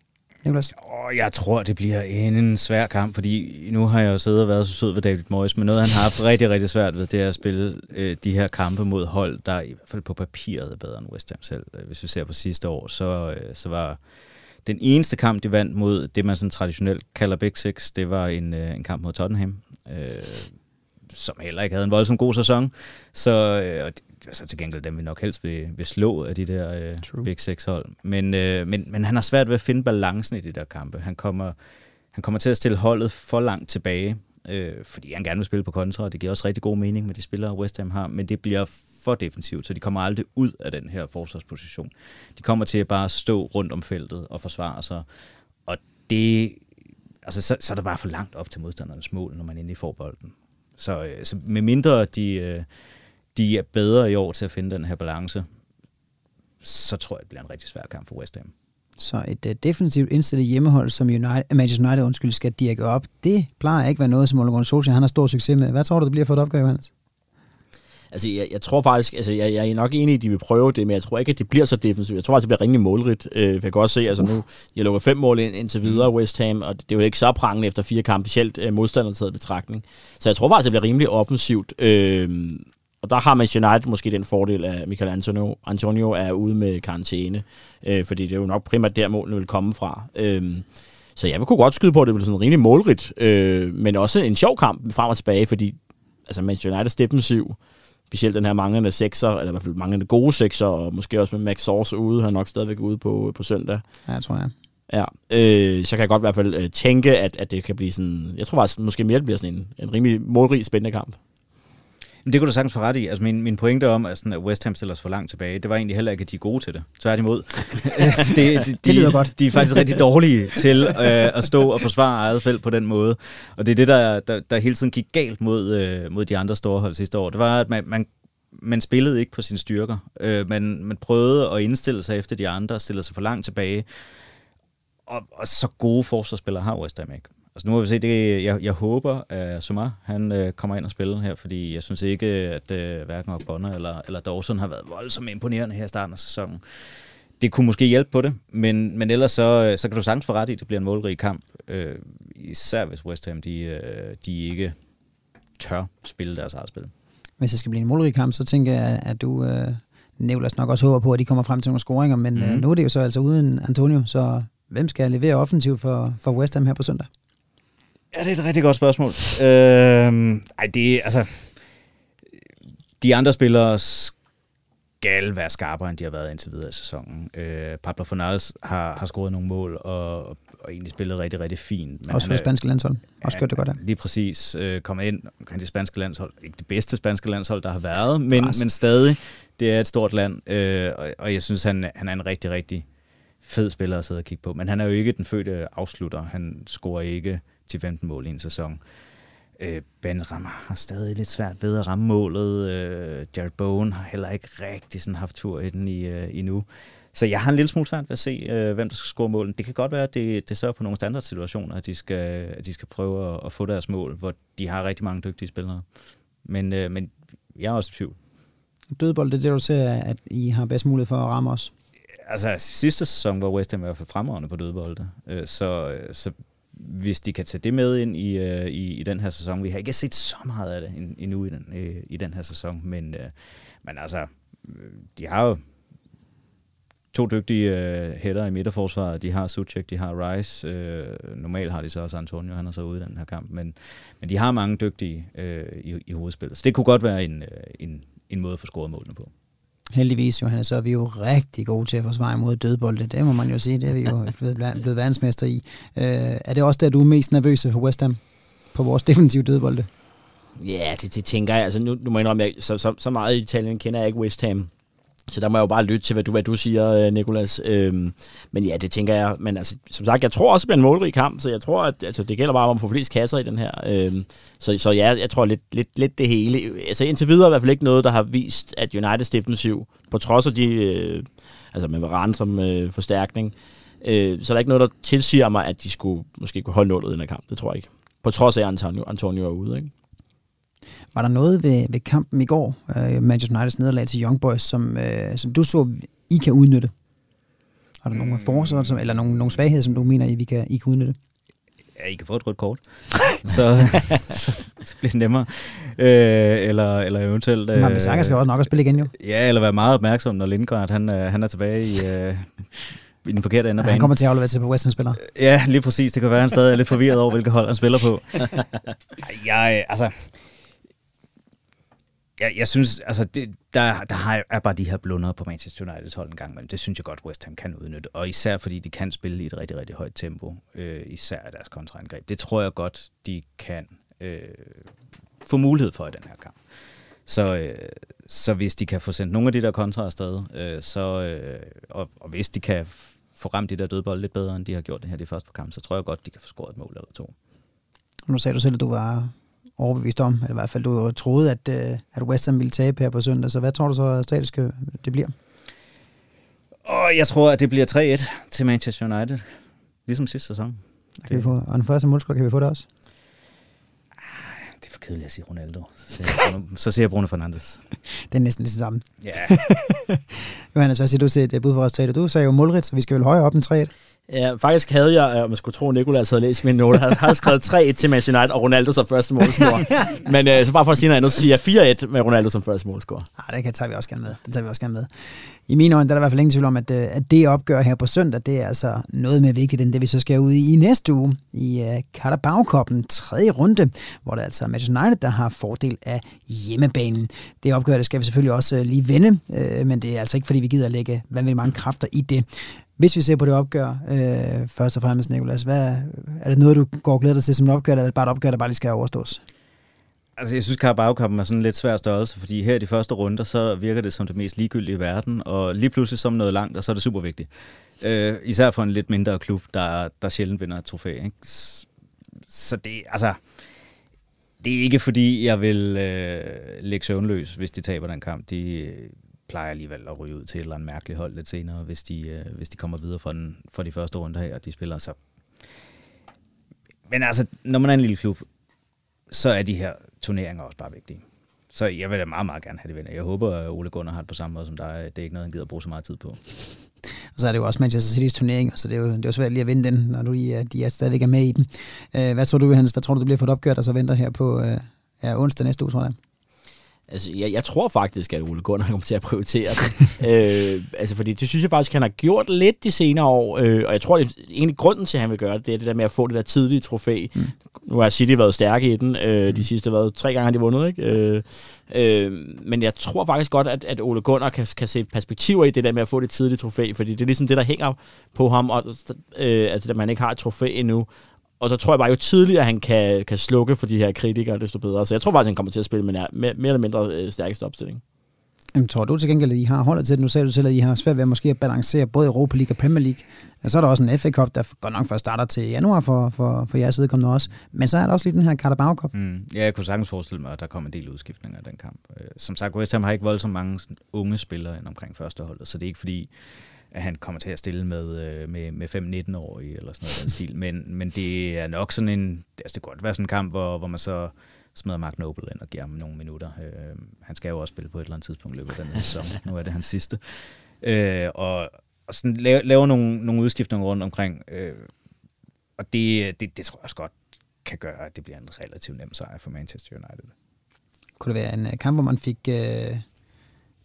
Niklas? Jeg tror, det bliver en svær kamp, fordi nu har jeg jo siddet og været så sød ved David Moyes, men noget, han har haft rigtig, rigtig svært ved, det er at spille øh, de her kampe mod hold, der i hvert fald på papiret er bedre end West Ham selv. Hvis vi ser på sidste år, så, øh, så var den eneste kamp, de vandt mod det, man sådan traditionelt kalder Big Six, det var en, øh, en kamp mod Tottenham, øh, som heller ikke havde en voldsom god sæson. Så øh, og det, altså til gengæld dem vi nok helst vil, vil slå af de der øh, Big Six hold. Men, øh, men, men han har svært ved at finde balancen i de der kampe. Han kommer, han kommer til at stille holdet for langt tilbage, øh, fordi han gerne vil spille på kontra, og det giver også rigtig god mening med de spillere, West Ham har, men det bliver for defensivt, så de kommer aldrig ud af den her forsvarsposition. De kommer til at bare stå rundt om feltet og forsvare sig, og det, altså, så, så er der bare for langt op til modstandernes mål, når man endelig får bolden. Så, øh, så med mindre de, øh, de er bedre i år til at finde den her balance, så tror jeg, det bliver en rigtig svær kamp for West Ham. Så et øh, uh, defensivt indstillet hjemmehold, som United, øh, Manchester United undskyld, skal dirke op, det plejer ikke at være noget, som Ole Gunnar Solskjaer han har stor succes med. Hvad tror du, det bliver for et opgør, Johannes? Altså, jeg, jeg tror faktisk, altså, jeg, jeg er nok enig i, at de vil prøve det, men jeg tror ikke, at det bliver så defensivt. Jeg tror faktisk, det bliver rimelig målrigt. Øh, jeg kan godt se, altså nu, jeg lukker fem mål ind, indtil videre, West Ham, og det er jo ikke så prangende efter fire kampe, specielt øh, modstander taget betragtning. Så jeg tror faktisk, det bliver rimelig offensivt. Øh, og der har Manchester United måske den fordel, at Michael Antonio, Antonio er ude med karantæne, øh, fordi det er jo nok primært der, målene vil komme fra. Øh, så jeg vil kunne godt skyde på, at det bliver sådan rimelig målrigt, øh, men også en sjov kamp frem og tilbage, fordi altså Manchester Uniteds defensiv, specielt den her manglende sekser, eller i hvert fald manglende gode sekser, og måske også med Max Source ude, han er nok stadigvæk ude på, på søndag. Ja, jeg tror jeg. Ja, øh, så kan jeg godt i hvert fald øh, tænke, at, at det kan blive sådan, jeg tror faktisk måske mere, det bliver sådan en, en rimelig målrig, spændende kamp. Men det kunne du sagtens få ret i. Altså min, min pointe om, at, sådan, at West Ham stiller os for langt tilbage, det var egentlig heller ikke, at de er gode til det. Tværtimod. det, det, det lyder godt. De er faktisk rigtig dårlige til øh, at stå og forsvare eget felt på den måde. Og det er det, der, der, der hele tiden gik galt mod, øh, mod de andre store hold sidste år. Det var, at man, man, man spillede ikke på sine styrker. Øh, man, man prøvede at indstille sig efter de andre, og stille sig for langt tilbage. Og, og så gode forsvarsspillere har West Ham ikke. Altså nu må vi se, det, jeg, jeg håber, at Sumar han øh, kommer ind og spiller her, fordi jeg synes ikke, at øh, hverken Bonner eller, eller Dawson har været voldsomt imponerende her i starten af sæsonen. Det kunne måske hjælpe på det, men, men ellers så, så kan du sagtens få ret i, at det bliver en målrig kamp. Øh, især hvis West Ham de, øh, de ikke tør spille deres eget spil. Hvis det skal blive en målrig kamp, så tænker jeg, at du, øh, Nevlas nok også håber på, at de kommer frem til nogle scoringer, men mm. øh, mhm. nu er det jo så altså uden Antonio, så hvem skal levere offensivt for, for West Ham her på søndag? Ja, det er et rigtig godt spørgsmål. Øh, ej, det er altså... De andre spillere skal være skarpere, end de har været indtil videre i sæsonen. Øh, Pablo Fornals har, har scoret nogle mål, og, og egentlig spillet rigtig, rigtig fint. Men Også for det spanske landshold. Også gjort det godt, ja. Lige præcis. Øh, kommet ind omkring det spanske landshold. Ikke det bedste spanske landshold, der har været, men, men stadig. Det er et stort land, øh, og, og jeg synes, han, han er en rigtig, rigtig fed spiller at sidde og kigge på. Men han er jo ikke den fødte afslutter. Han scorer ikke til 15 mål i en sæson. Øh, ben Rammer har stadig lidt svært ved at ramme målet. Øh, Jared Bowen har heller ikke rigtig sådan haft tur i den i, øh, endnu. Så jeg har en lille smule svært ved at se, øh, hvem der skal score målen. Det kan godt være, at det, det sørger på nogle standardsituationer, at de skal, at de skal prøve at, at få deres mål, hvor de har rigtig mange dygtige spillere. Men, øh, men jeg er også i tvivl. Dødbold, det er det, du ser, at I har bedst mulighed for at ramme os? Altså, sidste sæson var West Ham i hvert fald fremragende på dødbolde. Øh, så, så hvis de kan tage det med ind i, øh, i, i den her sæson. Vi har ikke set så meget af det endnu i den, øh, i den her sæson, men, øh, men altså, øh, de har jo to dygtige øh, hætter i midterforsvaret. De har Suchek, de har Rice. Øh, normalt har de så også Antonio, han er så ude i den her kamp. Men, men de har mange dygtige øh, i, i hovedspillet. Så det kunne godt være en, øh, en, en måde at få scoret målene på. Heldigvis, Johannes, så er vi jo rigtig gode til at forsvare imod dødbolde. Det må man jo sige, det er vi jo blevet, blevet verdensmester i. Øh, er det også der, du er mest nervøs for West Ham? På vores defensive dødbolde? Ja, det, det tænker jeg. Altså, nu, nu må jeg indrømme, så, så, så meget i Italien kender jeg ikke West Ham. Så der må jeg jo bare lytte til, hvad du, hvad du siger, øh, Nikolas. Øhm, men ja, det tænker jeg. Men altså, som sagt, jeg tror også, det bliver en målrig kamp, så jeg tror, at altså, det gælder bare om at få flest kasser i den her. Øhm, så, så ja, jeg tror lidt, lidt, lidt det hele. Altså indtil videre i hvert fald ikke noget, der har vist, at Uniteds defensiv, på trods af de, øh, altså med Varane som øh, forstærkning, øh, så er der ikke noget, der tilsiger mig, at de skulle måske kunne holde nullet i den her kamp. Det tror jeg ikke. På trods af, at Antonio, Antonio er ude, ikke? Var der noget ved, ved kampen i går, uh, Manchester Uniteds nederlag til Young Boys, som, uh, som du så, I kan udnytte? Er der nogle mm. forser, som, eller nogle, nogle svagheder, som du mener, I, vi kan, I kan udnytte? Ja, I kan få et rødt kort, så, så, så bliver det nemmere. Øh, eller, eller eventuelt... Øh, Men skal også nok at spille igen jo. Ja, eller være meget opmærksom, når Lindgaard han, øh, han er tilbage i, øh, i den forkerte ende af banen. Han kommer til at aflevere til på West Ham-spillere. Ja, lige præcis. Det kan være, at han stadig er lidt forvirret over, hvilke hold han spiller på. jeg, altså, jeg, jeg synes, altså, det, der, der har, er bare de her blunder på Manchester Uniteds hold en gang imellem. Det synes jeg godt, West Ham kan udnytte. Og især fordi de kan spille i et rigtig, rigtig højt tempo, øh, især i deres kontraangreb. Det tror jeg godt, de kan øh, få mulighed for i den her kamp. Så, øh, så hvis de kan få sendt nogle af de der kontra afsted, øh, så, øh, og, og hvis de kan få ramt de der dødbold lidt bedre, end de har gjort det her de første på kamp, så tror jeg godt, de kan få scoret et mål eller to. Nu sagde du selv, at du var overbevist om, eller i hvert fald du troede, at, øh, at West Ham ville tabe her på søndag. Så hvad tror du så, at statiske det bliver? Og jeg tror, at det bliver 3-1 til Manchester United. Ligesom sidste sæson. Kan vi få, og den første målscore, kan vi få det også? Ah, det er for kedeligt at sige Ronaldo. Så, siger jeg Bruno Fernandes. det er næsten lige det samme. Ja. Johannes, hvad siger du til det bud på resultatet? Du sagde jo målrigt, så vi skal vel højere op end 3-1. Ja, faktisk havde jeg, om man skulle tro, at Nicolas havde læst min note, havde, havde skrevet 3-1 til Manchester United, og Ronaldo som første målscorer. Men øh, så bare for at sige noget andet, så siger jeg 4-1 med Ronaldo som første målscorer. Ah, det kan tager vi også gerne med. Det tager vi også gerne med. I mine øjne der er der i hvert fald ingen tvivl om, at, øh, at det opgør her på søndag, det er altså noget mere vigtigt, end det vi så skal ud i i næste uge i uh, Carabao Cup'en, tredje runde, hvor det er altså Manchester United, der har fordel af hjemmebanen. Det opgør, det skal vi selvfølgelig også lige vende, uh, men det er altså ikke, fordi vi gider at lægge vanvittigt mange kræfter i det. Hvis vi ser på det opgør, øh, først og fremmest, Nicolas, hvad, er det noget, du går og glæder dig til som et opgør, eller er det bare et opgør, der bare lige skal overstås? Altså, jeg synes, carabao er sådan en lidt svær størrelse, fordi her i de første runder, så virker det som det mest ligegyldige i verden, og lige pludselig som noget langt, og så er det super vigtigt. Øh, især for en lidt mindre klub, der, der sjældent vinder et trofæ. Ikke? Så det, altså, det er ikke fordi, jeg vil øh, lægge søvnløs, hvis de taber den kamp. De, plejer alligevel at ryge ud til et eller andet mærkeligt hold lidt senere, hvis de, øh, hvis de kommer videre fra, den, fra de første runder her, og de spiller så. Men altså, når man er en lille klub, så er de her turneringer også bare vigtige. Så jeg vil da meget, meget gerne have det vinder. Jeg håber, at Ole Gunnar har det på samme måde som dig. Det er ikke noget, han gider at bruge så meget tid på. Og så er det jo også Manchester City's turnering, så det er jo, det er jo svært lige at vinde den, når du, de, de er stadigvæk er med i den. Øh, hvad tror du, Hans? Hvad tror du, det bliver for et opgør, der så venter her på øh, ja, onsdag næste uge, tror jeg? Altså, jeg, jeg tror faktisk, at Ole Gunnar kommer til at prioritere det. øh, altså, fordi det synes jeg faktisk, han har gjort lidt de senere år. Øh, og jeg tror, at egentlig grunden til, at han vil gøre det, det er det der med at få det der tidlige trofæ. Mm. Nu har City været stærke i den. Øh, de sidste været tre gange har de vundet, ikke? Øh, øh, men jeg tror faktisk godt, at, at Ole Gunnar kan, kan se perspektiver i det der med at få det tidlige trofæ, fordi det er ligesom det, der hænger på ham, og, øh, altså, at man ikke har et trofæ endnu. Og så tror jeg bare, jo tidligere han kan, kan slukke for de her kritikere, desto bedre. Så jeg tror faktisk, han kommer til at spille med mere, mere eller mindre øh, stærkeste opstilling. Jamen, tror du til gengæld, at I har holdet til det? Nu sagde du selv, at I har svært ved at måske at balancere både Europa League og Premier League. Og så er der også en FA Cup, der godt nok først starter til januar for, for, for jeres vedkommende også. Men så er der også lige den her Carabao Cup. Mm. Ja, jeg kunne sagtens forestille mig, at der kommer en del udskiftninger af den kamp. Øh, som sagt, West Ham har ikke voldsomt mange unge spillere ind omkring førsteholdet, så det er ikke fordi, at han kommer til at stille med, øh, med, med 5-19-årige eller sådan noget den stil. Men, men det er nok sådan en, altså det kan godt være sådan en kamp, hvor, hvor man så smider Mark Noble ind og giver ham nogle minutter. Øh, han skal jo også spille på et eller andet tidspunkt i løbet af den sæson. Nu er det hans sidste. Øh, og, og sådan lave, lave nogle, nogle udskiftninger rundt omkring. Øh, og det, det, det tror jeg også godt kan gøre, at det bliver en relativt nem sejr for Manchester United. Kunne det være en øh, kamp, hvor man fik øh,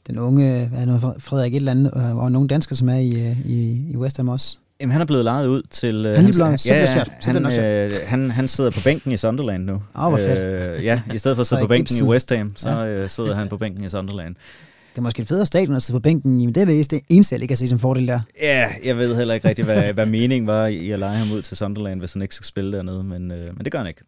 den unge, er Frederik et eller andet, øh, og nogle danskere, som er i, øh, i, i West Ham også? Jamen, han er blevet lejet ud til... øh, Han er blevet- så ja, svært. Så han, øh, han, han sidder på bænken i Sunderland nu. Åh, hvor fedt. Øh, ja, i stedet for at sidde på bænken Ibsen. i West Ham, så Ja. øh, sidder han på bænken i Sunderland. Det er måske et federe stadion at sidde på bænken i, men det er det eneste, eneste jeg ikke kan se som fordel der. Ja, jeg ved heller ikke rigtig, hvad, hvad meningen var i at lege ham ud til Sunderland, hvis han ikke skal spille dernede, men, øh, men det gør han ikke.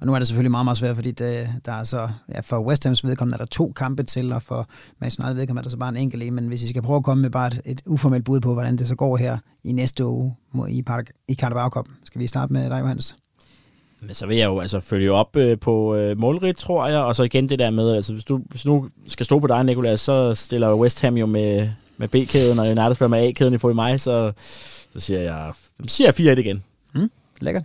Og nu er det selvfølgelig meget, meget svært, fordi det, der er så, ja, for West Hams vedkommende er der to kampe til, og for Manchester United vedkommende er der så bare en enkelt en. Men hvis I skal prøve at komme med bare et, et uformelt bud på, hvordan det så går her i næste uge mod- i, Par- i Carabao Cup, skal vi starte med dig, Johannes? Men så vil jeg jo altså følge op øh, på øh, målrigt, tror jeg, og så igen det der med, altså hvis du, hvis nu skal stå på dig, Nicolas, så stiller West Ham jo med, med B-kæden, og United spiller med A-kæden i forhold mig, så, så siger jeg, siger jeg 4-1 igen. Lækkert.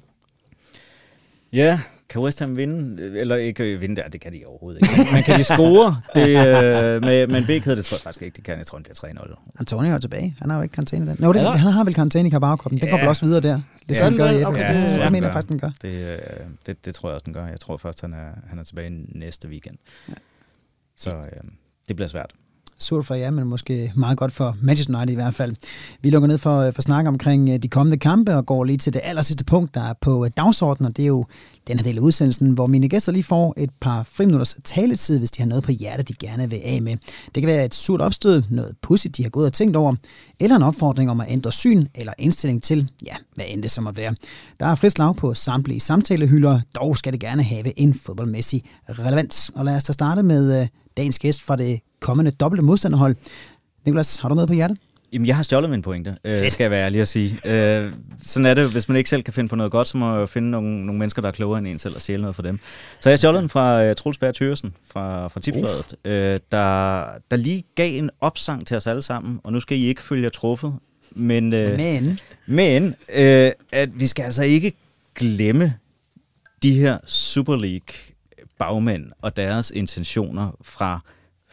Ja, kan West Ham vinde? Eller ikke øh, vinde der, det kan de overhovedet ikke. Men kan de score det, øh, med, med en B-kæde? Det tror jeg faktisk ikke, de kan. Jeg tror, det bliver 3-0. Antonio er tilbage. Han har jo ikke karantæne den. Nå, det, han har vel karantæne i Carabao. Den går Ja. vel også videre der. Det som Ja, gør i okay, det, det det, det, jeg, mener jeg faktisk, den gør. Det, øh, det, det tror jeg også, den gør. Jeg tror først, han er, han er tilbage næste weekend. Så øh, det bliver svært. Surt for jer, men måske meget godt for Manchester United i hvert fald. Vi lukker ned for, øh, for snak omkring øh, de kommende kampe og går lige til det aller sidste punkt, der er på øh, dagsordenen, og det er jo den her del af udsendelsen, hvor mine gæster lige får et par friminutters taletid, hvis de har noget på hjertet, de gerne vil af med. Det kan være et surt opstød, noget pudsigt, de har gået og tænkt over, eller en opfordring om at ændre syn eller indstilling til, ja, hvad end det som måtte være. Der er frit slag på samtlige samtalehylder, dog skal det gerne have en fodboldmæssig relevans. Og lad os da starte med dagens gæst fra det kommende dobbelte modstanderhold. Nikolas, har du noget på hjertet? Jamen, jeg har stjålet min pointe, øh, skal jeg være ærlig at sige. Øh, sådan er det, hvis man ikke selv kan finde på noget godt, så må jeg jo finde nogle, nogle mennesker, der er klogere end en selv og stjæle noget for dem. Så jeg stjålet den fra uh, Troels Berg Thøgersen fra, fra Tipsbladet, øh, der, der lige gav en opsang til os alle sammen, og nu skal I ikke følge jer truffet, men, øh, Men, men øh, at vi skal altså ikke glemme de her Super League bagmænd og deres intentioner fra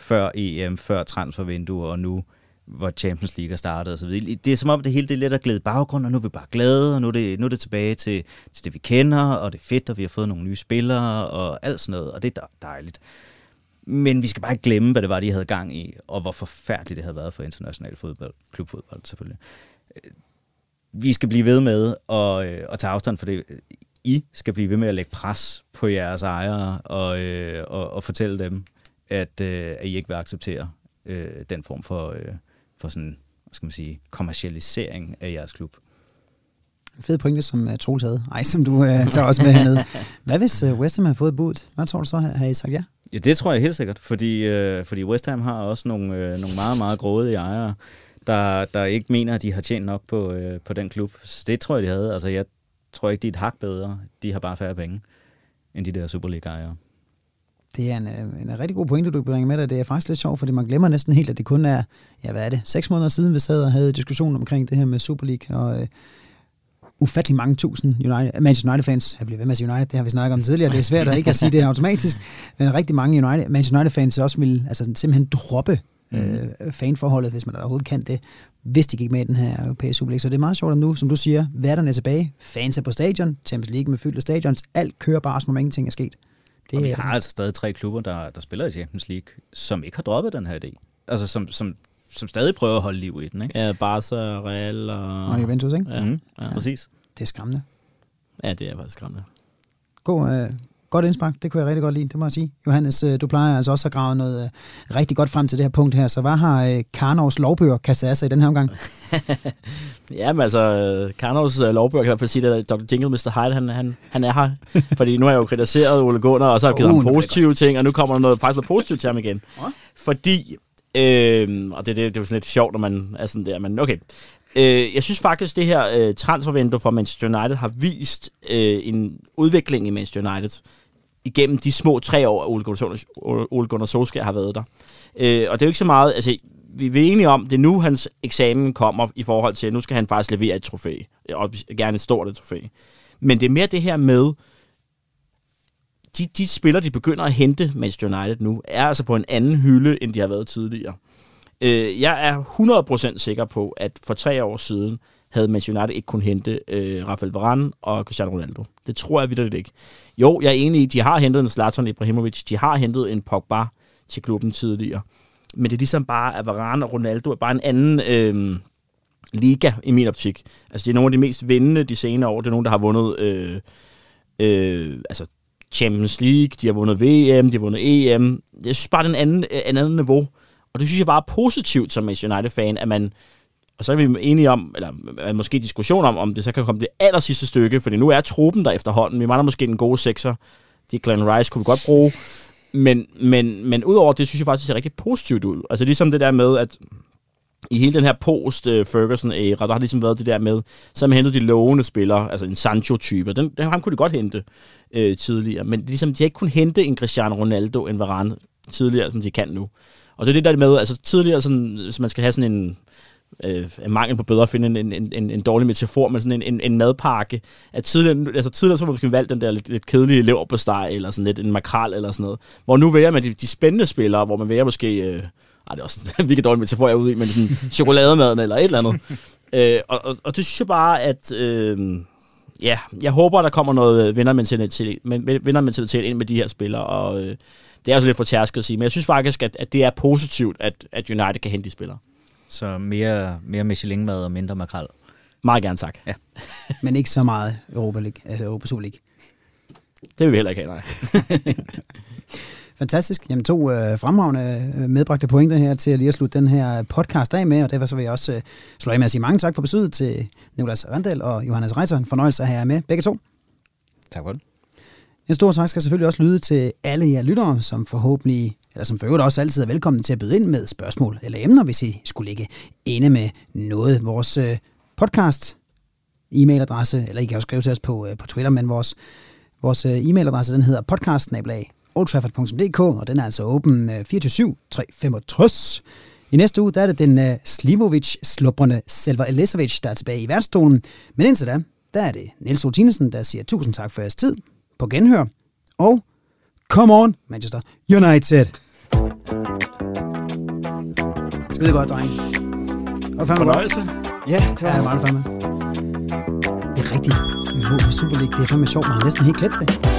før EM, før transfervinduer, og nu, hvor Champions League er startet osv. Det er som om det hele det er lidt at glæde baggrund, og nu er vi bare glade, og nu er det, nu er det tilbage til, til det, vi kender, og det er fedt, og vi har fået nogle nye spillere og alt sådan noget, og det er dejligt. Men vi skal bare ikke glemme, hvad det var, de havde gang i, og hvor forfærdeligt det havde været for international fodbold, klubfodbold selvfølgelig. Vi skal blive ved med at, øh, at tage afstand for det. I skal blive ved med at lægge pres på jeres ejere og, øh, og, og fortælle dem, at, øh, at I ikke vil acceptere øh, den form for, øh, for sådan, hvad skal man sige, kommercialisering af jeres klub. fed pointe, som uh, Troels havde. Ej, som du uh, tager også med hernede. Hvad hvis uh, West Ham har fået budet? Hvad tror du så, har I sagt ja? Ja, det tror jeg helt sikkert, fordi, øh, fordi West Ham har også nogle, øh, nogle meget, meget grådige ejere, der, der ikke mener, at de har tjent nok på, øh, på den klub. Så det tror jeg, de havde. Altså, jeg tror ikke, de er et hak bedre. De har bare færre penge end de der Superliga-ejere. Det er en, øh, en rigtig god pointe, du bringer med dig. Det er faktisk lidt sjovt, fordi man glemmer næsten helt, at det kun er, ja hvad er det, seks måneder siden, vi sad og havde diskussion omkring det her med Super League, og øh, ufattelig mange tusind United, Manchester United-fans, jeg bliver ved med at sige United, det har vi snakket om tidligere, det er svært at ikke at sige det automatisk, men rigtig mange United, Manchester United-fans også vil altså, simpelthen droppe øh, fanforholdet, hvis man overhovedet kan det, hvis de gik med i den her europæiske Super League. Så det er meget sjovt at nu, som du siger, værterne er tilbage, fans er på stadion, Champions League med fyldte stadions, alt kører bare, som om ingenting er sket. Det og vi er- har altså stadig tre klubber, der, der spiller i Champions League, som ikke har droppet den her idé. Altså, som, som, som stadig prøver at holde liv i den, ikke? Ja, Barca, Real og... Og Juventus, ikke? Ja, Mhm, ja. Præcis. Det er skræmmende. ja, det er faktisk skræmmende. God, øh, godt indspark, det kunne jeg rigtig godt lide, det må jeg sige. Johannes, øh, du plejer altså også at grave noget øh, rigtig godt frem til det her punkt her, så hvad har øh, Karnovs lovbøger kastet af sig i den her omgang? Ja, men altså, Karnovs uh, lovbøger kan i hvert fald sige, at Dr. Jingle, Mr. Hyde, han, han, han er her. Fordi nu har jeg jo kritiseret Ole Gunnar, og så har jeg givet Uh, ham det positive ting, og nu kommer der noget, faktisk noget positivt til ham igen. Fordi, øh, og det, det, det er jo sådan lidt sjovt, når man er sådan der, men okay. Øh, jeg synes faktisk, det her øh, transfervindue for Manchester United har vist øh, en udvikling i Manchester United igennem de små tre år, Ole Gunnar, Ole Gunnar Solskjaer har været der. Øh, og det er jo ikke så meget, altså vi er enige om, det er nu hans eksamen kommer i forhold til, at nu skal han faktisk levere et trofæ, øh, og gerne et stort trofæ. Men det er mere det her med, de, de spillere, de begynder at hente Manchester United nu, er altså på en anden hylde, end de har været tidligere. Øh, jeg er 100% sikker på, at for tre år siden havde Manchester United ikke kun hente øh, Rafael Varane og Cristiano Ronaldo. Det tror jeg vidderligt ikke. Jo, jeg er enig i, de har hentet en Zlatan Ibrahimovic, de har hentet en Pogba til klubben tidligere. Men det er ligesom bare, at Varane og Ronaldo er bare en anden øh, liga i min optik. Altså, det er nogle af de mest vindende de senere år. Det er nogen, der har vundet øh, øh, altså Champions League, de har vundet VM, de har vundet EM. Jeg synes bare, det er en anden, øh, en anden niveau. Og det synes jeg bare er positivt som Manchester United-fan, at man, og så er vi enige om, eller er måske diskussion om, om det så kan komme det aller sidste stykke, fordi nu er truppen der efterhånden. Vi mangler måske en god sekser. De Glenn Rice kunne vi godt bruge. Men, men, men udover det, synes jeg faktisk, det ser rigtig positivt ud. Altså ligesom det der med, at i hele den her post-Ferguson-æra, der har ligesom været det der med, så man hentet de lovende spillere, altså en Sancho-type, den, den, ham kunne de godt hente øh, tidligere, men ligesom, de har ikke kun hente en Cristiano Ronaldo, en Varane tidligere, som de kan nu. Og det er det der med, altså tidligere, sådan, hvis man skal have sådan en, øh, mangel på bedre at finde en, en, en, en dårlig metafor, men sådan en, en, en madpakke. At tidligere, altså tidligere så var måske valgt den der lidt, lidt kedelige leverpostej, eller sådan lidt en makral eller sådan noget. Hvor nu vælger man de, de spændende spillere, hvor man vælger måske... Øh, ej, det er også en virkelig dårlig metafor, jeg er ude i, men sådan chokolademaden eller et eller andet. øh, og, og, og, det synes jeg bare, at... Øh, ja, jeg håber, der kommer noget vindermentalitet, vindermentalitet ind med de her spillere, og øh, det er også lidt for tærsket at sige, men jeg synes faktisk, at, at det er positivt, at, at United kan hente de spillere. Så mere, mere Michelin-mad og mindre makrel. Meget gerne, tak. Ja. Men ikke så meget Europa, League, altså Europa Super League. Det vil vi heller ikke have, nej. Fantastisk. Jamen to øh, fremragende øh, medbragte pointer her til at lige at slutte den her podcast af med, og derfor så vil jeg også øh, slå af med at sige mange tak for besøget til Nicolas Randal og Johannes Reiter. En fornøjelse at have jer med, begge to. Tak for det. En stor tak skal selvfølgelig også lyde til alle jer lyttere, som forhåbentlig, eller som for øvrigt også altid er velkommen til at byde ind med spørgsmål eller emner, hvis I skulle ligge inde med noget. Vores øh, podcast e-mailadresse, eller I kan også skrive til os på, øh, på Twitter, men vores, vores øh, e-mailadresse, den hedder podcast oldtrafford.dk, og den er altså åben 24-7, 365. I næste uge, der er det den uh, Slivovic-slubrende Selva Elisevic, der er tilbage i værtsstolen. Men indtil da, der er det Niels Rutinesen, der siger tusind tak for jeres tid på genhør. Og come on, Manchester United! Skide godt, dreng. Og fandme Fornøjelse. Ja, det var ja, det meget fandme. Det er rigtigt. Vi håber Super League, det er fandme sjovt, man har næsten helt glemt det.